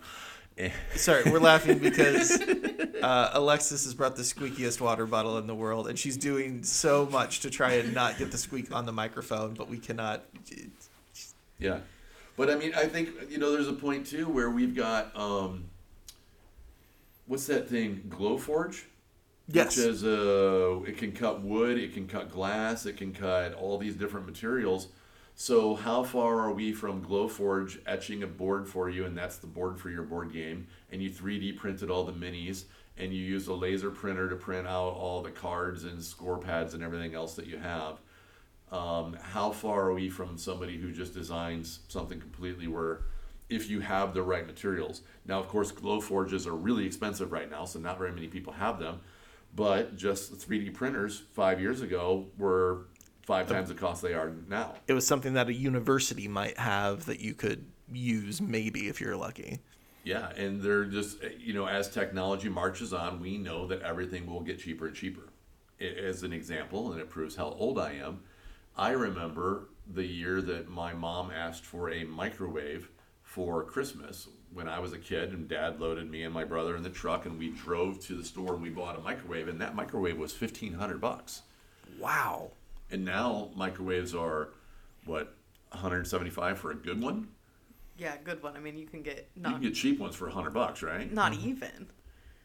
Sorry, we're laughing because uh, Alexis has brought the squeakiest water bottle in the world, and she's doing so much to try and not get the squeak on the microphone, but we cannot. Yeah, but I mean, I think you know, there's a point too where we've got um, what's that thing, Glowforge? Yes. Which is uh, it can cut wood, it can cut glass, it can cut all these different materials. So how far are we from Glowforge etching a board for you, and that's the board for your board game, and you 3D printed all the minis, and you use a laser printer to print out all the cards and score pads and everything else that you have. Um, how far are we from somebody who just designs something completely where if you have the right materials. Now, of course, Glowforges are really expensive right now, so not very many people have them. But just 3D printers five years ago were five times the cost they are now. It was something that a university might have that you could use, maybe if you're lucky. Yeah, and they're just you know as technology marches on, we know that everything will get cheaper and cheaper. As an example, and it proves how old I am, I remember the year that my mom asked for a microwave for Christmas when I was a kid, and Dad loaded me and my brother in the truck, and we drove to the store and we bought a microwave, and that microwave was fifteen hundred bucks. Wow. And now microwaves are what 175 for a good one. Yeah, good one. I mean, you can get You can get cheap ones for 100 bucks, right? not mm-hmm. even.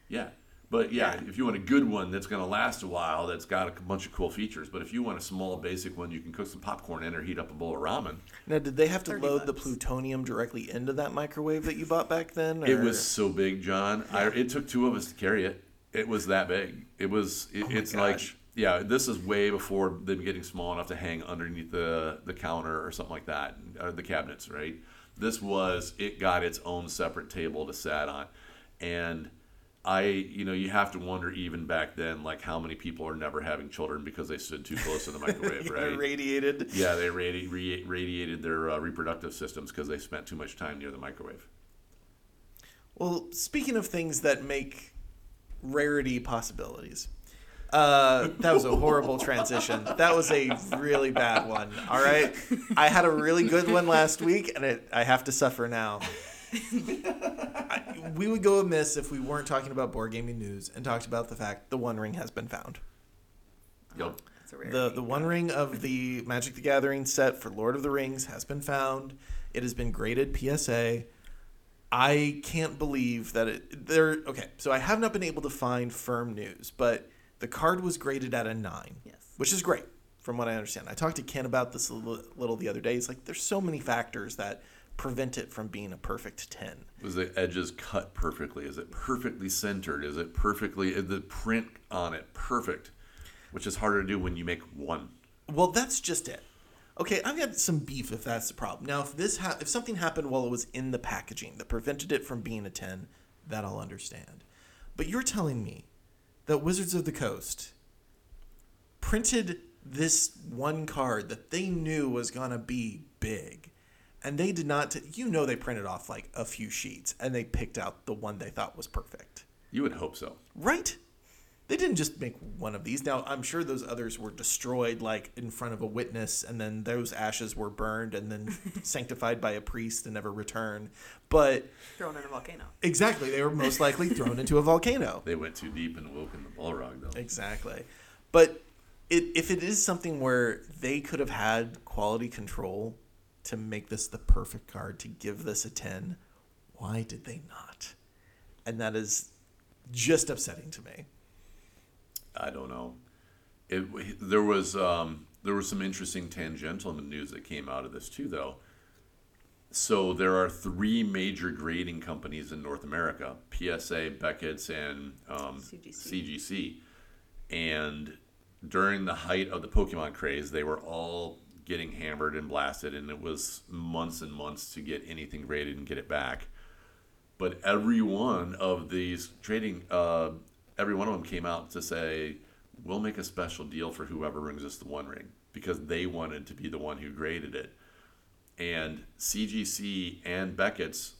Yeah. But yeah, Yeah. if you want a good one that's going to last a while, that's got a bunch of cool features. But if you want a small, basic one, you can cook some popcorn in or heat up a bowl of ramen. Now, did they have to 30 load the plutonium directly into that microwave that you bought back then? It was so big, John. I, it took two of us to carry it. It was that big. It was. It, Oh my it's like yeah. This is way before them getting small enough to hang underneath the the counter or something like that, or the cabinets, right? This was. It got its own separate table to sat on, and. I, you know, you have to wonder even back then, like how many people are never having children because they stood too close to the microwave, right? irradiated. Yeah, they radi- re- radiated their uh, reproductive systems because they spent too much time near the microwave. Well, speaking of things that make rarity possibilities, uh, that was a horrible transition. That was a really bad one. All right, I had a really good one last week, and it, I have to suffer now. I, we would go amiss if we weren't talking about board gaming news and talked about the fact the One Ring has been found. Yep. It's a rare The the One Ring of the Magic the Gathering set for Lord of the Rings has been found. It has been graded PSA. I can't believe that it there okay, so I have not been able to find firm news, but the card was graded at a 9. Yes. Which is great from what I understand. I talked to Ken about this a little, little the other day. It's like there's so many factors that prevent it from being a perfect 10. Was the edges cut perfectly? Is it perfectly centered? Is it perfectly is the print on it perfect? Which is harder to do when you make one. Well, that's just it. Okay, I've got some beef if that's the problem. Now, if this ha- if something happened while it was in the packaging that prevented it from being a 10, that I'll understand. But you're telling me that Wizards of the Coast printed this one card that they knew was going to be big and they did not t- you know they printed off like a few sheets and they picked out the one they thought was perfect. You would hope so. Right? They didn't just make one of these. Now, I'm sure those others were destroyed, like in front of a witness, and then those ashes were burned and then sanctified by a priest and never returned. But thrown in a volcano. exactly, they were most likely thrown into a volcano. They went too deep and woke in the Balrog, though. Exactly. But it, if it is something where they could have had quality control to make this the perfect card, to give this a 10, why did they not? And that is just upsetting to me. I don't know. It, there was um, there was some interesting tangential news that came out of this too, though. So there are three major grading companies in North America: PSA, Beckett's, and um, CGC. CGC. And during the height of the Pokemon craze, they were all getting hammered and blasted, and it was months and months to get anything graded and get it back. But every one of these trading, uh, every one of them came out to say, "We'll make a special deal for whoever brings us the One Ring," because they wanted to be the one who graded it. And CGC and Beckett's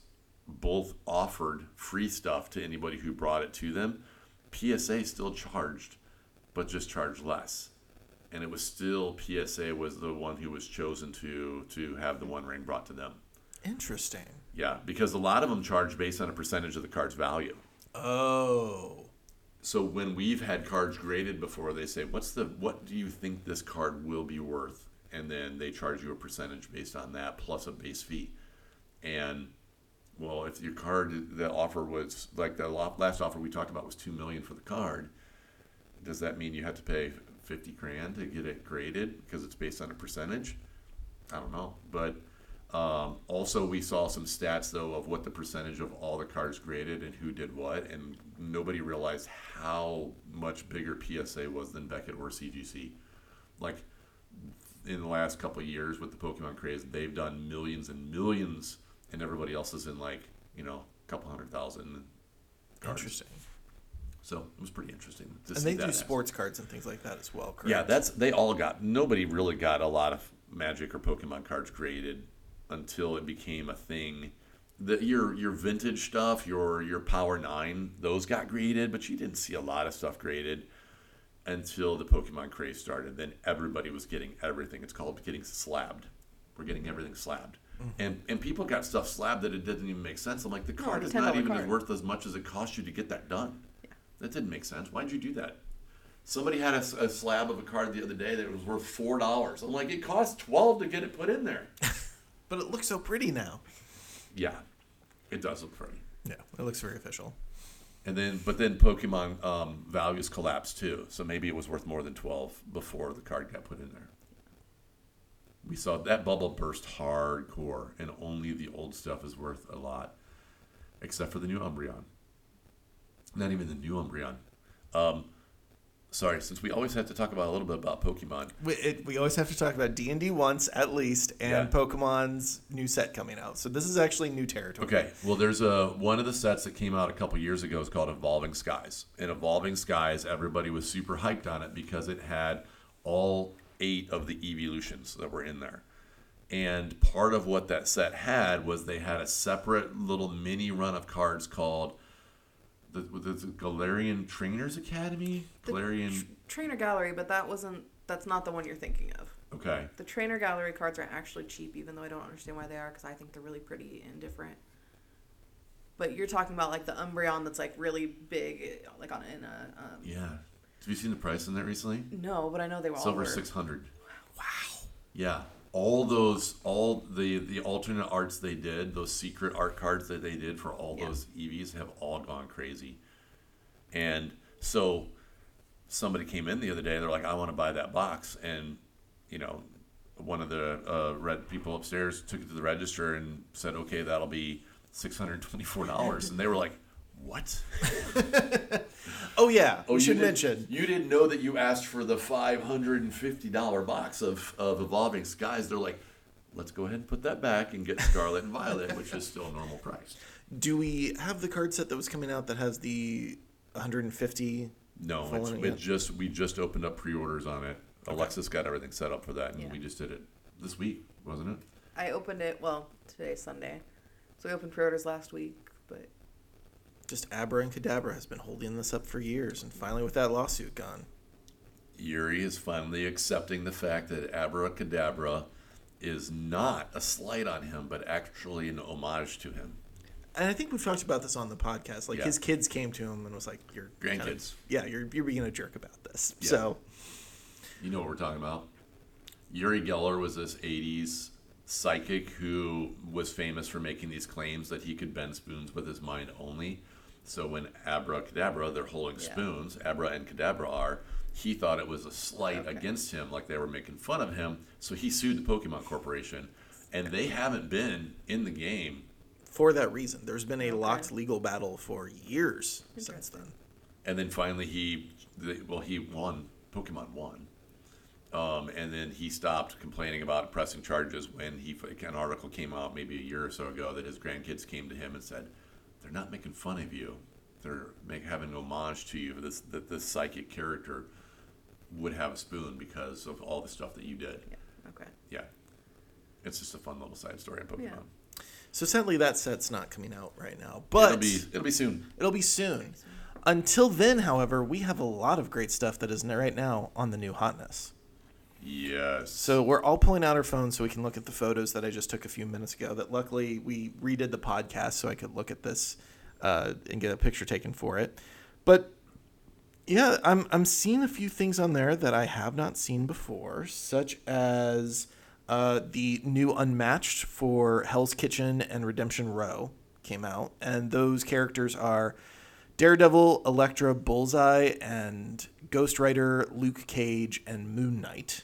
both offered free stuff to anybody who brought it to them. PSA still charged, but just charged less. And it was still PSA was the one who was chosen to to have the one ring brought to them. Interesting. Yeah, because a lot of them charge based on a percentage of the card's value. Oh. So when we've had cards graded before, they say, "What's the what do you think this card will be worth?" And then they charge you a percentage based on that plus a base fee. And well, if your card the offer was like the last offer we talked about was two million for the card, does that mean you have to pay fifty grand to get it graded because it's based on a percentage? I don't know, but um, also we saw some stats though of what the percentage of all the cards graded and who did what, and nobody realized how much bigger PSA was than Beckett or CGC. Like in the last couple years with the Pokemon craze, they've done millions and millions, and everybody else is in like you know a couple hundred thousand. Cards. Interesting. So it was pretty interesting. To And see they that do aspect. sports cards and things like that as well, correct? Yeah, that's they all got. Nobody really got a lot of Magic or Pokemon cards graded until it became a thing. The your your vintage stuff, your your Power Nine, those got graded, but you didn't see a lot of stuff graded until the Pokemon craze started. Then everybody was getting everything. It's called getting slabbed. We're getting everything slabbed. Mm-hmm. And, and people got stuff slabbed that it didn't even make sense. I'm like, the card it's is not $10 even as worth as much as it cost you to get that done. That didn't make sense. Why'd you do that? Somebody had a slab of a card the other day that was worth four dollars. I'm like, it cost twelve to get it put in there. But it looks so pretty now. yeah, it does look pretty. Yeah, it looks very official. And then, but then Pokemon um, values collapsed too. So maybe it was worth more than twelve before the card got put in there. We saw that bubble burst hardcore, and only the old stuff is worth a lot, except for the new Umbreon. Not even the new Umbreon. Um, sorry, since we always have to talk about a little bit about Pokemon. We, it, we always have to talk about D and D once at least, and Yeah. Pokemon's new set coming out. So this is actually new territory. Okay, well, there's a one of the sets that came out a couple years ago is called Evolving Skies. And Evolving Skies, everybody was super hyped on it because it had all eight of the Eeveelutions that were in there. And part of what that set had was they had a separate little mini run of cards called the, the, the Galarian Trainers Academy. Galarian, tr- trainer gallery, but that wasn't. That's not the one you're thinking of. okay, The trainer gallery cards are actually cheap, even though I don't understand why they are, because I think they're really pretty and different. But you're talking about like the Umbreon that's like really big, like on in a. Um, yeah. Have you seen the price in that recently? No, but I know they were It's over six hundred. Wow. Yeah, all those, all the the alternate arts they did, those secret art cards that they did for all Yeah. those Eevees have all gone crazy. And so, somebody came in the other day. They're like, "I want to buy that box," and you know, one of the uh, red people upstairs took it to the register and said, "Okay, that'll be six hundred twenty-four dollars," and they were like. What? Oh yeah, oh, we should didn't- mention. You didn't know that you asked for the five hundred and fifty dollar box of, of evolving skies. They're like, let's go ahead and put that back and get Scarlet and Violet, which is still a normal price. Do we have the card set that was coming out that has the 150? No, it's, it it just we just opened up pre-orders on it. Alexis got everything set up for that, and Yeah. we just did it this week, wasn't it? I opened it. Well, today's Sunday, so we opened pre-orders last week. But Just Abra and Kadabra has been holding this up for years, and finally with that lawsuit gone. Uri is finally accepting the fact that Abra Abracadabra is not a slight on him, but actually an homage to him. And I think we've talked about this on the podcast. Like Yeah. his kids came to him and was like, "You're kind of- Grandkids. yeah, you're you're being a jerk about this." Yeah. So You know what we're talking about. Uri Geller was this 80s psychic who was famous for making these claims that he could bend spoons with his mind only. So when abracadabra, they're holding Yeah. spoons, abra and Kadabra are, he thought it was a slight Okay. against him, like they were making fun of him. So he sued the Pokemon Corporation, and they haven't been in the game. For that reason, there's been a locked legal battle for years since then. And then finally, he the, well, he won. Pokemon won. Um, and then he stopped complaining about pressing charges when he an article came out maybe a year or so ago that his grandkids came to him and said, "They're not making fun of you. They're make, having an homage to you. This that this psychic character would have a spoon because of all the stuff that you did." Yeah. Okay. Yeah, it's just a fun little side story in Pokemon. Yeah. So sadly, that set's not coming out right now, but it'll be it'll be soon. It'll be soon. Until then, however, we have a lot of great stuff that is right now on the new hotness. Yes. So we're all pulling out our phones so we can look at the photos that I just took a few minutes ago. That luckily we redid the podcast so I could look at this uh, and get a picture taken for it. But yeah, I'm I'm seeing a few things on there that I have not seen before, such as uh, the new Unmatched for Hell's Kitchen and Redemption Row came out, and those characters are Daredevil, Elektra, Bullseye, and Ghost Rider, Luke Cage, and Moon Knight.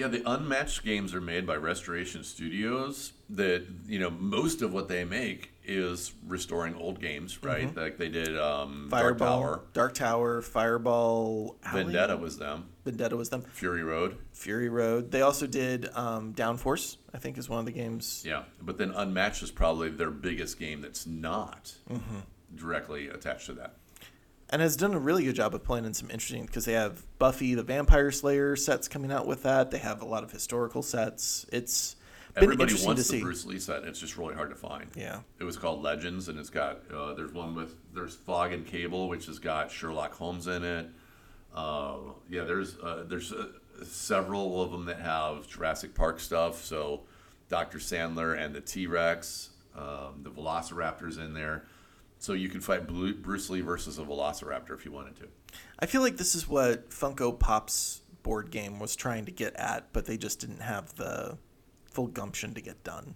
Yeah, the unmatched games are made by Restoration Studios. That you know, most of what they make is restoring old games, right? Like they did um, Dark Tower, Dark Tower, Fireball, Alley? Vendetta was them, Vendetta was them. Fury Road. Fury Road. They also did um, Downforce. I think is one of the games. Yeah, but then Unmatched is probably their biggest game that's not directly attached to that. And has done a really good job of playing in some interesting because they have Buffy the Vampire Slayer sets coming out with that. They have a lot of historical sets. It's been Everybody interesting wants to the see. Bruce Lee set. It's just really hard to find. Yeah. It was called Legends, and it's got uh, there's one with there's Fog and Cable, which has got Sherlock Holmes in it. Uh, yeah, there's uh, there's uh, several of them that have Jurassic Park stuff. So Dr. Sattler and the T Rex, um, the Velociraptors in there. So you can fight Bruce Lee versus a Velociraptor if you wanted to. I feel like this is what Funko Pop's board game was trying to get at, but they just didn't have the full gumption to get done.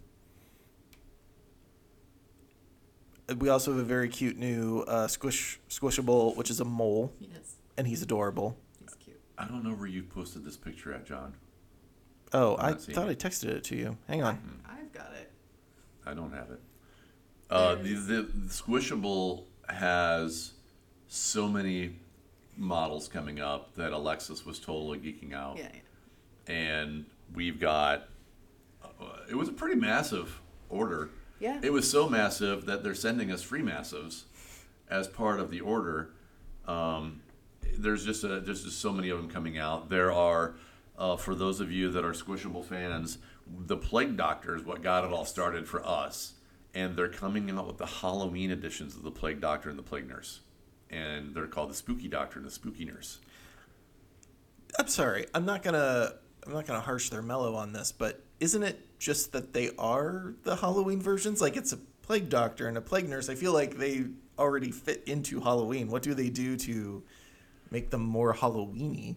Uh, We also have a very cute new uh, squish squishable, which is a mole, Yes. and he's adorable. He's cute. I don't know where you posted this picture at, John. Oh, I'm I not seeing thought it. I texted it to you. Hang on. I've got it. I don't have it. Uh, the, the, Squishable has so many models coming up that Alexis was totally geeking out. Yeah. yeah. And we've got, uh, it was a pretty massive order. Yeah. It was so massive that they're sending us free massives as part of the order. Um, there's just a, there's just so many of them coming out. There are, uh, for those of you that are Squishable fans, the Plague Doctor is what got it all started for us, and they're coming out with the Halloween editions of the Plague Doctor and the Plague Nurse, and they're called the Spooky Doctor and the Spooky Nurse. I'm sorry. I'm not gonna. I'm not gonna harsh their mellow on this, but isn't it just that they are the Halloween versions? Like it's a plague doctor and a plague nurse. I feel like they already fit into Halloween. What do they do to make them more Halloweeny?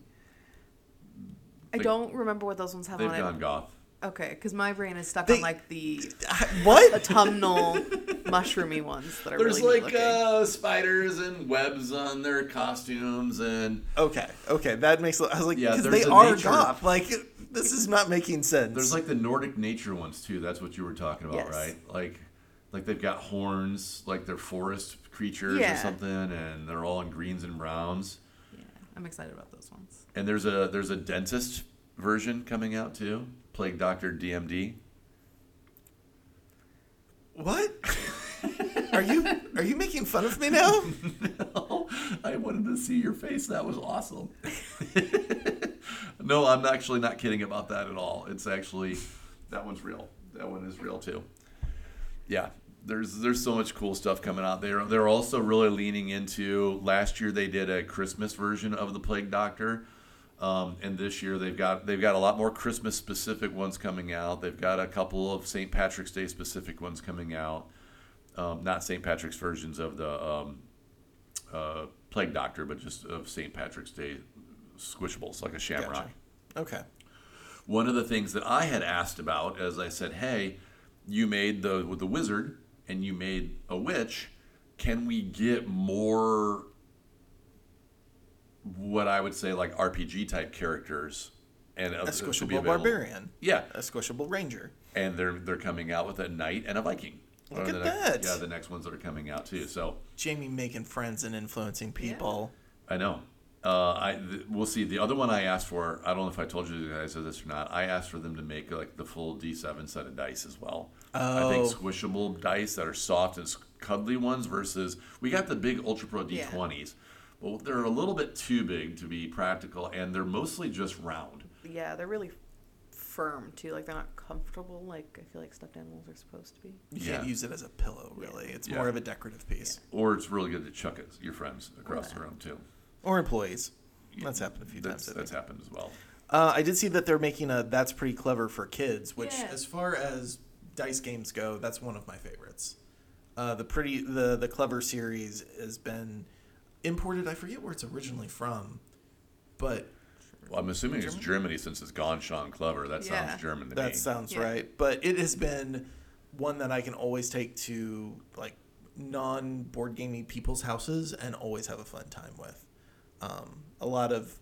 I don't remember what those ones have They've on gone it. goth. Okay, because my brain is stuck They- on like the What? autumnal mushroomy ones that are There's really neat like looking. uh, spiders and webs on their costumes, and Okay, okay, that makes. I was like, Yeah, because there's they a are nature- goth. Like this is not making sense. There's like the Nordic nature ones too. That's what you were talking about, Yes. right? Like, like they've got horns, like they're forest creatures or Yeah. something, and they're all in greens and browns. yeah, I'm excited about those ones. And there's a there's a dentist version coming out too, Plague Doctor DMD. what? are you are you making fun of me now? no, I wanted to see your face. That was awesome. no, I'm actually not kidding about that at all. It's actually that one's real. That one is real too. Yeah, there's there's so much cool stuff coming out. They're they're also really leaning into. Last year they did a Christmas version of the Plague Doctor. Um, and this year they've got they've got a lot more Christmas specific ones coming out. They've got a couple of St. Patrick's Day specific ones coming out. Um, not St. Patrick's versions of the um, uh, Plague Doctor, but just of St. Patrick's Day squishables, like a shamrock. Gotcha. Okay. One of the things that I had asked about, as I said, "Hey, you made the the wizard and you made a witch. Can we get more what I would say like RPG type characters, and A to be squishable barbarian. Yeah, A squishable ranger. and they're they're coming out with a knight and a Viking. Look at the next, that. Yeah, the next ones that are coming out too. So Jamie making friends and influencing people. I know. Uh, I th- we'll see. The other one I asked for, I don't know if I told you guys this or not. I asked for them to make like the full D7 set of dice as well. Oh. I think Oh. squishable dice that are soft and cuddly ones versus we got the big Ultra Pro Yeah. D20s, but they're a little bit too big to be practical, and they're mostly just round. Yeah, they're really firm too. Like they're not comfortable. Like I feel like stuffed animals are supposed to be. You Yeah. can't use it as a pillow, really. It's Yeah. more of a decorative piece. Or it's really good to chuck it your friends across the room too. Or employees. That's happened a few That's times. That's happened as well. Uh, I did see that they're making a That's Pretty Clever for Kids, which, Yeah. as far as dice games go, that's one of my favorites. Uh, the pretty the the clever series has been imported. I forget where it's originally from, but Well, I'm assuming it's Germany? Germany since it's Ganz Schön Clever. That Yeah. sounds German to that me. That sounds Yeah. right. But it has been one that I can always take to like non board gaming people's houses and always have a fun time with. Um, a lot of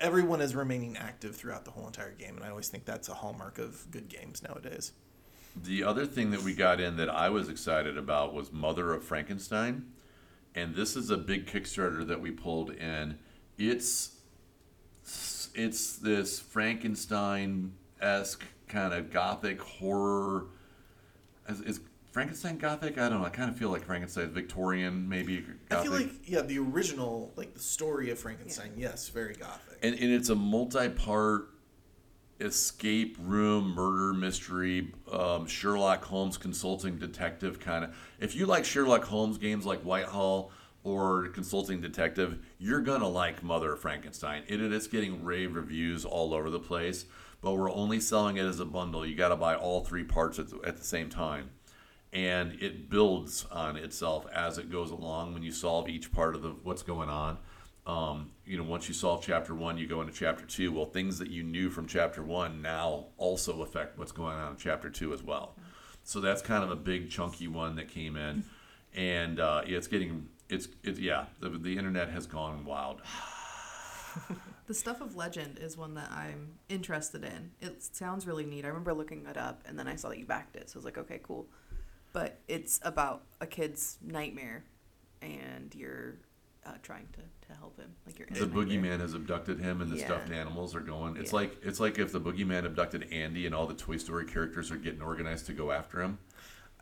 everyone is remaining active throughout the whole entire game, and I always think that's a hallmark of good games nowadays. The other thing that we got in that I was excited about was Mother of Frankenstein. And this is a big Kickstarter that we pulled in. It's it's this Frankenstein esque kind of gothic horror. Is, is Frankenstein gothic? I don't know. I kind of feel like Frankenstein Victorian, maybe gothic. I feel like yeah, the original like the story of Frankenstein, yes, very gothic. and, and it's a multi-part escape room murder mystery um, sherlock holmes consulting detective kind of if you like sherlock holmes games like whitehall or consulting detective you're gonna like mother frankenstein. It is getting rave reviews all over the place but we're only selling it as a bundle. You gotta buy all three parts at the, at the same time. And it builds on itself as it goes along when you solve each part of the what's going on um, you know once you solve chapter one you go into chapter two well things that you knew from chapter one now also affect what's going on in chapter two as well so that's kind of a big chunky one that came in and uh, yeah, it's getting it's it's yeah the, the internet has gone wild The stuff of legend is one that I'm interested in. It sounds really neat. I remember looking it up and then I saw that you backed it, so I was like, okay, cool. But it's about a kid's nightmare, and you're uh, trying to, to help him. Like you're the boogeyman has abducted him and the Yeah. stuffed animals are going it's Yeah. like it's like if the boogeyman abducted andy and all the toy story characters are getting organized to go after him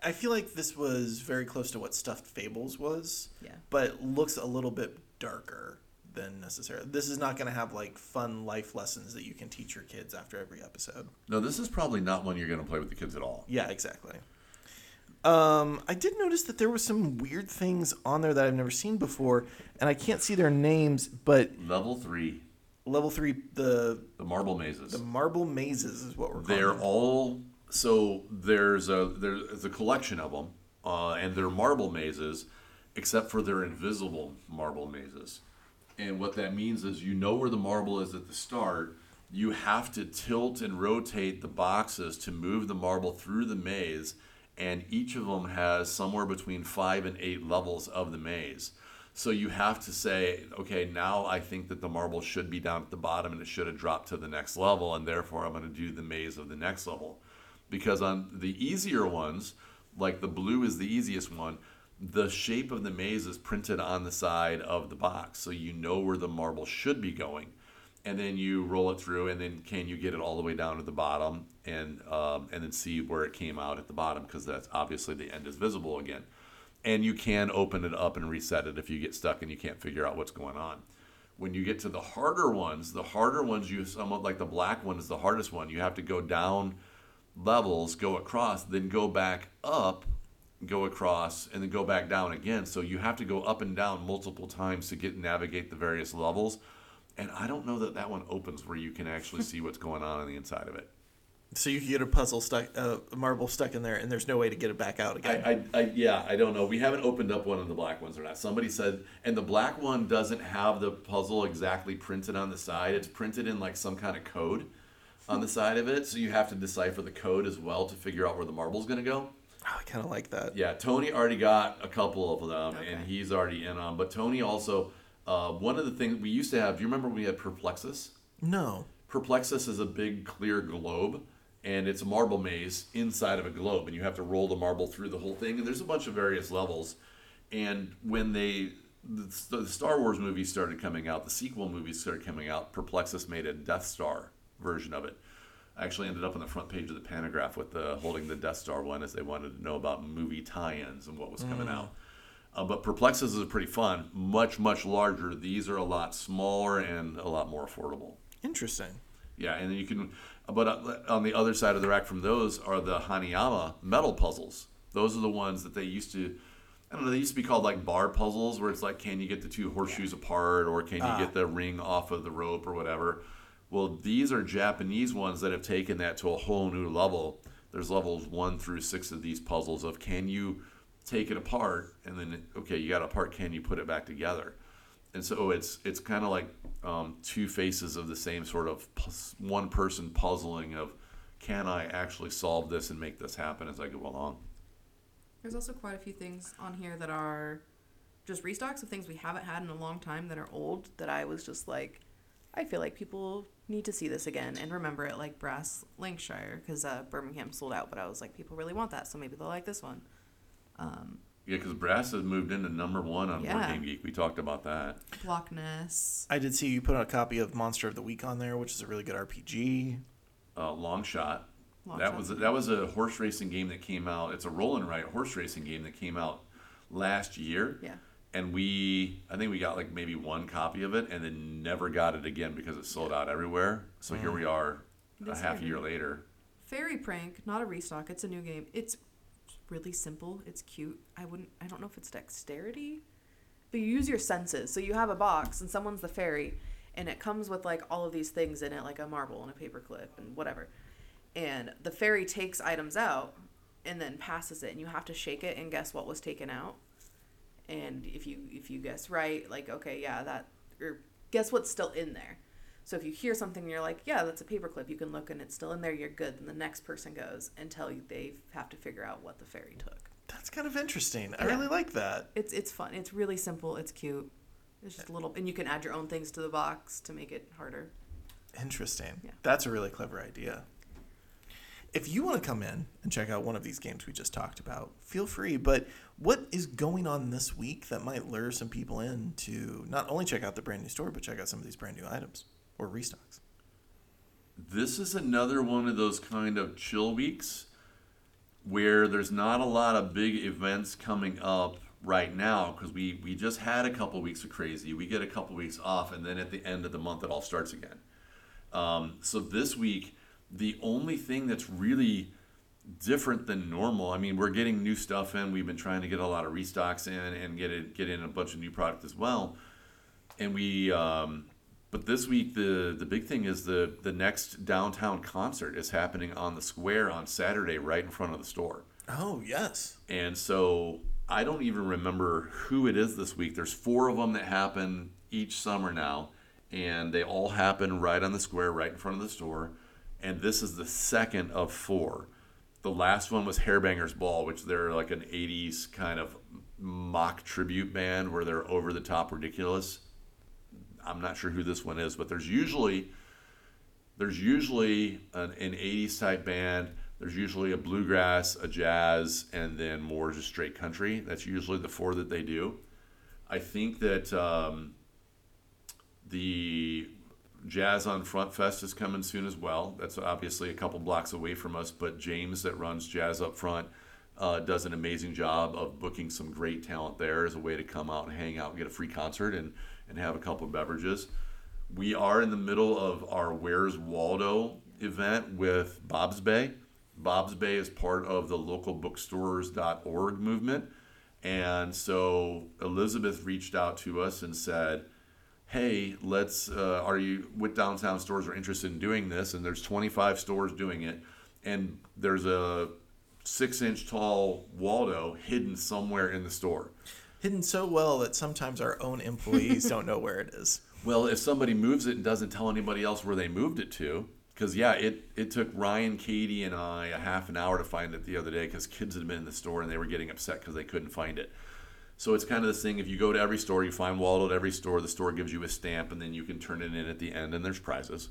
I feel like this was very close to what Stuffed Fables was, Yeah. but looks a little bit darker than necessary. This is not going to have like fun life lessons that you can teach your kids after every episode. no this is probably not one you're going to play with the kids at all Yeah, exactly. Um, I did notice that there were some weird things on there that I've never seen before, and I can't see their names. But level three level three, the the marble mazes the marble mazes is what we're they're them. all so there's a there's a collection of them uh, and they're marble mazes except for they're invisible marble mazes and what that means is you know where the marble is at the start you have to tilt and rotate the boxes to move the marble through the maze and each of them has somewhere between five and eight levels of the maze so you have to say, okay, now I think that the marble should be down at the bottom and it should have dropped to the next level, and therefore I'm going to do the maze of the next level. Because on the easier ones, like the blue is the easiest one, the shape of the maze is printed on the side of the box, so you know where the marble should be going. And then you roll it through, and then can you get it all the way down to the bottom, and um, and then see where it came out at the bottom, because that's obviously the end is visible again and you can open it up and reset it if you get stuck and you can't figure out what's going on. When you get to the harder ones, the harder ones you somewhat like the black one is the hardest one. You have to go down levels, go across, then go back up, go across, and then go back down again. So you have to go up and down multiple times to get navigate the various levels. And I don't know that that one opens where you can actually see what's going on on the inside of it. So you can get a puzzle stuck, uh, a marble stuck in there, and there's no way to get it back out again. I, I, I, yeah, I don't know. We haven't opened up one of the black ones or not. Somebody said, and the black one doesn't have the puzzle exactly printed on the side. It's printed in like some kind of code on the side of it, so you have to decipher the code as well to figure out where the marble's going to go. Oh, I kind of like that. Yeah, Tony already got a couple of them, and he's already in on. But Tony also, Uh, one of the things we used to have. Do you remember we had Perplexus? No. Perplexus is a big clear globe, and it's a marble maze inside of a globe, and you have to roll the marble through the whole thing. And there's a bunch of various levels. And when they the, Star Wars movies started coming out, the sequel movies started coming out. Perplexus made a Death Star version of it. I actually ended up on the front page of the Pantagraph with the holding the Death Star one, as they wanted to know about movie tie-ins and what was coming out. Uh, but Perplexus is pretty fun, much much larger. These are a lot smaller and a lot more affordable. Interesting. Yeah, and then you can, but uh, on the other side of the rack from those are the Hanayama metal puzzles. Those are the ones that they used to, I don't know, they used to be called like bar puzzles, where it's like, can you get the two horseshoes apart, or can you get the ring off of the rope, or whatever. Well, these are Japanese ones that have taken that to a whole new level. There's levels one through six of these puzzles of can you take it apart, and then okay, you got a part can you put it back together? and so it's it's kind of like um, two faces of the same sort of one person puzzling of can I actually solve this and make this happen as I go along. There's also quite a few things on here that are just restocks of things we haven't had in a long time that are old that I was just like, I feel like people need to see this again and remember it, like Brass Lancashire, because uh, Birmingham sold out, but I was like, people really want that, so maybe they'll like this one. Um, Yeah, because Brass has moved into number one on Board Game Geek. We talked about that. Loch Ness. I did see you put a copy of Monster of the Week on there, which is a really good RPG. Uh, Long Shot. Long that Shot. was that was a horse racing game that came out. It's a roll and write horse racing game that came out last year. Yeah. And we, I think we got like maybe one copy of it, and then never got it again because it sold out everywhere. So here we are, a This half a year. year later. Fairy Prank, not a restock. It's a new game. It's really simple. It's cute. I wouldn't. I don't know if it's dexterity, but you use your senses. So you have a box, and someone's the fairy, and it comes with like all of these things in it, like a marble and a paperclip and whatever. And the fairy takes items out, and then passes it, and you have to shake it and guess what was taken out. And if you if you guess right, like okay, yeah, that or guess what's still in there. So if you hear something and you're like, yeah, that's a paperclip, you can look and it's still in there, you're good. Then the next person goes until you- they have to figure out what the fairy took. That's kind of interesting. I Yeah. really like that. It's it's fun. It's really simple. It's cute. It's just a little, and you can add your own things to the box to make it harder. Interesting. Yeah. That's a really clever idea. If you want to come in and check out one of these games we just talked about, feel free. But what is going on this week that might lure some people in to not only check out the brand new store, but check out some of these brand new items or restocks? This is another one of those kind of chill weeks where there's not a lot of big events coming up right now because we, we just had a couple weeks of crazy. We get a couple weeks off, and then at the end of the month, it all starts again. Um, so this week, the only thing that's really different than normal. I mean, we're getting new stuff in. We've been trying to get a lot of restocks in and get it get in a bunch of new product as well. And we, um, but this week the the big thing is the the next downtown concert is happening on the square on Saturday, right in front of the store. Oh, yes. And so I don't even remember who it is this week. There's four of them that happen each summer now, and they all happen right on the square, right in front of the store. And this is the second of four. The last one was Hairbangers Ball, which they're like an 80s kind of mock tribute band where they're over the top ridiculous. I'm not sure who this one is, but there's usually there's usually an, an 80s type band. There's usually a bluegrass a jazz and then more just straight country. That's usually the four that they do. I think that um, the jazz on front fest is coming soon as well. That's obviously a couple blocks away from us but james that runs jazz up front uh, does an amazing job of booking some great talent there as a way to come out and hang out and get a free concert. And, and have a couple of beverages we are in the middle of our Where's Waldo event with Bob's Bay. Bob's Bay is part of the local bookstores.org movement. And so Elizabeth reached out to us and said, Hey, let's, uh, are you, what downtown stores are interested in doing this? And there's 25 stores doing it. And there's a six inch tall Waldo hidden somewhere in the store. Hidden so well that sometimes our own employees don't know where it is. Well, if somebody moves it and doesn't tell anybody else where they moved it to, because yeah, it it took Ryan, Katie, and I a half an hour to find it the other day because kids had been in the store and they were getting upset because they couldn't find it. So it's kind of this thing. If you go to every store, you find Waldo at every store. The store gives you a stamp, and then you can turn it in at the end, and there's prizes,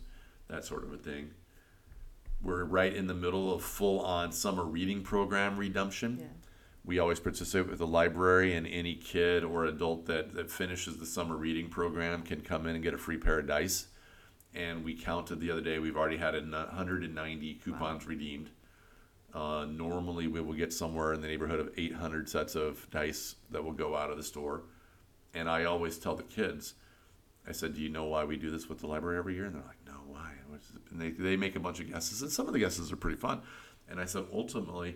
that sort of a thing. We're right in the middle of full-on summer reading program redemption. Yeah. We always participate with the library, and any kid or adult that, that finishes the summer reading program can come in and get a free pair of dice. And we counted the other day, we've already had a 190 coupons redeemed. Uh, normally, we will get somewhere in the neighborhood of 800 sets of dice that will go out of the store. And I always tell the kids, I said, Do you know why we do this with the library every year? And they're like, No, why? And they, they make a bunch of guesses, and some of the guesses are pretty fun. And I said, Ultimately,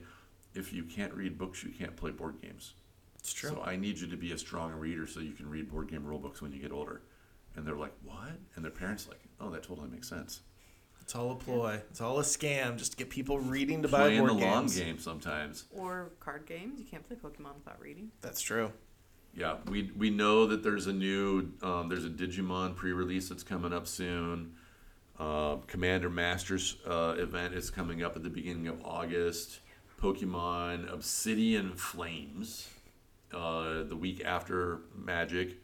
if you can't read books, you can't play board games. It's true. So I need you to be a strong reader so you can read board game rule books when you get older. And they're like, What? And their parents like, Oh, that totally makes sense. It's all a ploy. It's all a scam just to get people reading to buy Playing board the long games. game sometimes. Or card games. You can't play Pokemon without reading. That's true. Yeah, we we know that there's a new um, there's a Digimon pre-release that's coming up soon. Uh, Commander Masters uh, event is coming up at the beginning of August. Pokemon Obsidian Flames uh, the week after Magic.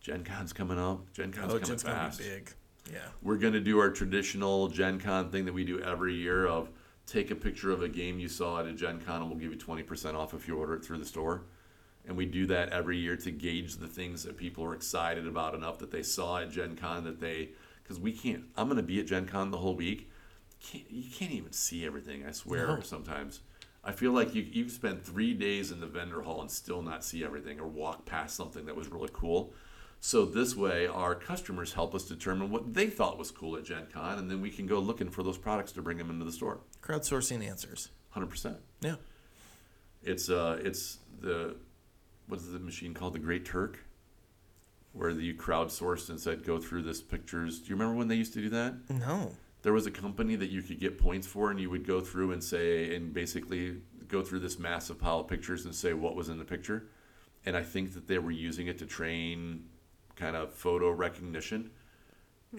Gen Con's coming up. Gen Con's Oh, coming gonna fast. be big. Yeah. We're going to do our traditional Gen Con thing that we do every year of take a picture of a game you saw at a Gen Con and we'll give you 20% off if you order it through the store. And we do that every year to gauge the things that people are excited about enough that they saw at Gen Con that they, because we can't, I'm going to be at Gen Con the whole week. Can't, you can't even see everything, I swear, No. sometimes. I feel like you, you spend three days in the vendor hall and still not see everything or walk past something that was really cool. So this way, our customers help us determine what they thought was cool at Gen Con, and then we can go looking for those products to bring them into the store. Crowdsourcing answers. Hundred percent. Yeah. It's uh, it's the what is the machine called? The Great Turk, where you crowdsourced and said, "Go through this pictures." Do you remember when they used to do that? No. There was a company that you could get points for, and you would go through and say, and basically go through this massive pile of pictures and say what was in the picture. And I think that they were using it to train kind of photo recognition.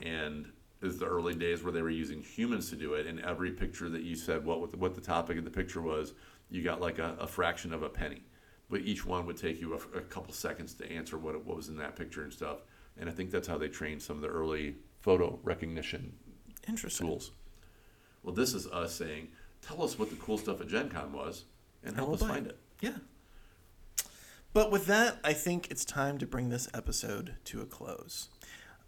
And it was the early days where they were using humans to do it. And every picture that you said what what the topic of the picture was, you got like a, a fraction of a penny. But each one would take you a, a couple seconds to answer what what was in that picture and stuff. And I think that's how they trained some of the early photo recognition Interesting. tools. Well, this is us saying, tell us what the cool stuff at Gen Con was and help us find it. it. Yeah. But with that, I think it's time to bring this episode to a close.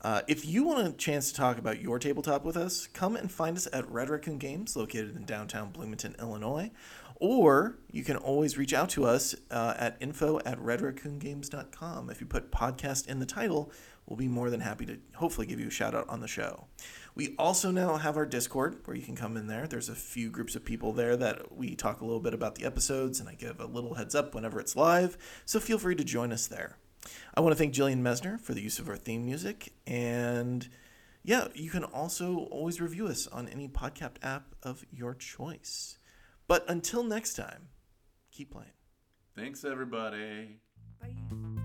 Uh, if you want a chance to talk about your tabletop with us, come and find us at Red Raccoon Games, located in downtown Bloomington, Illinois. Or you can always reach out to us uh, at info at redraccoongames.com. If you put podcast in the title, we'll be more than happy to hopefully give you a shout out on the show. We also now have our Discord where you can come in there. There's a few groups of people there that we talk a little bit about the episodes and I give a little heads up whenever it's live. So feel free to join us there. I want to thank Jillian Mesner for the use of our theme music. And yeah, you can also always review us on any podcast app of your choice. But until next time, keep playing. Thanks, everybody. Bye.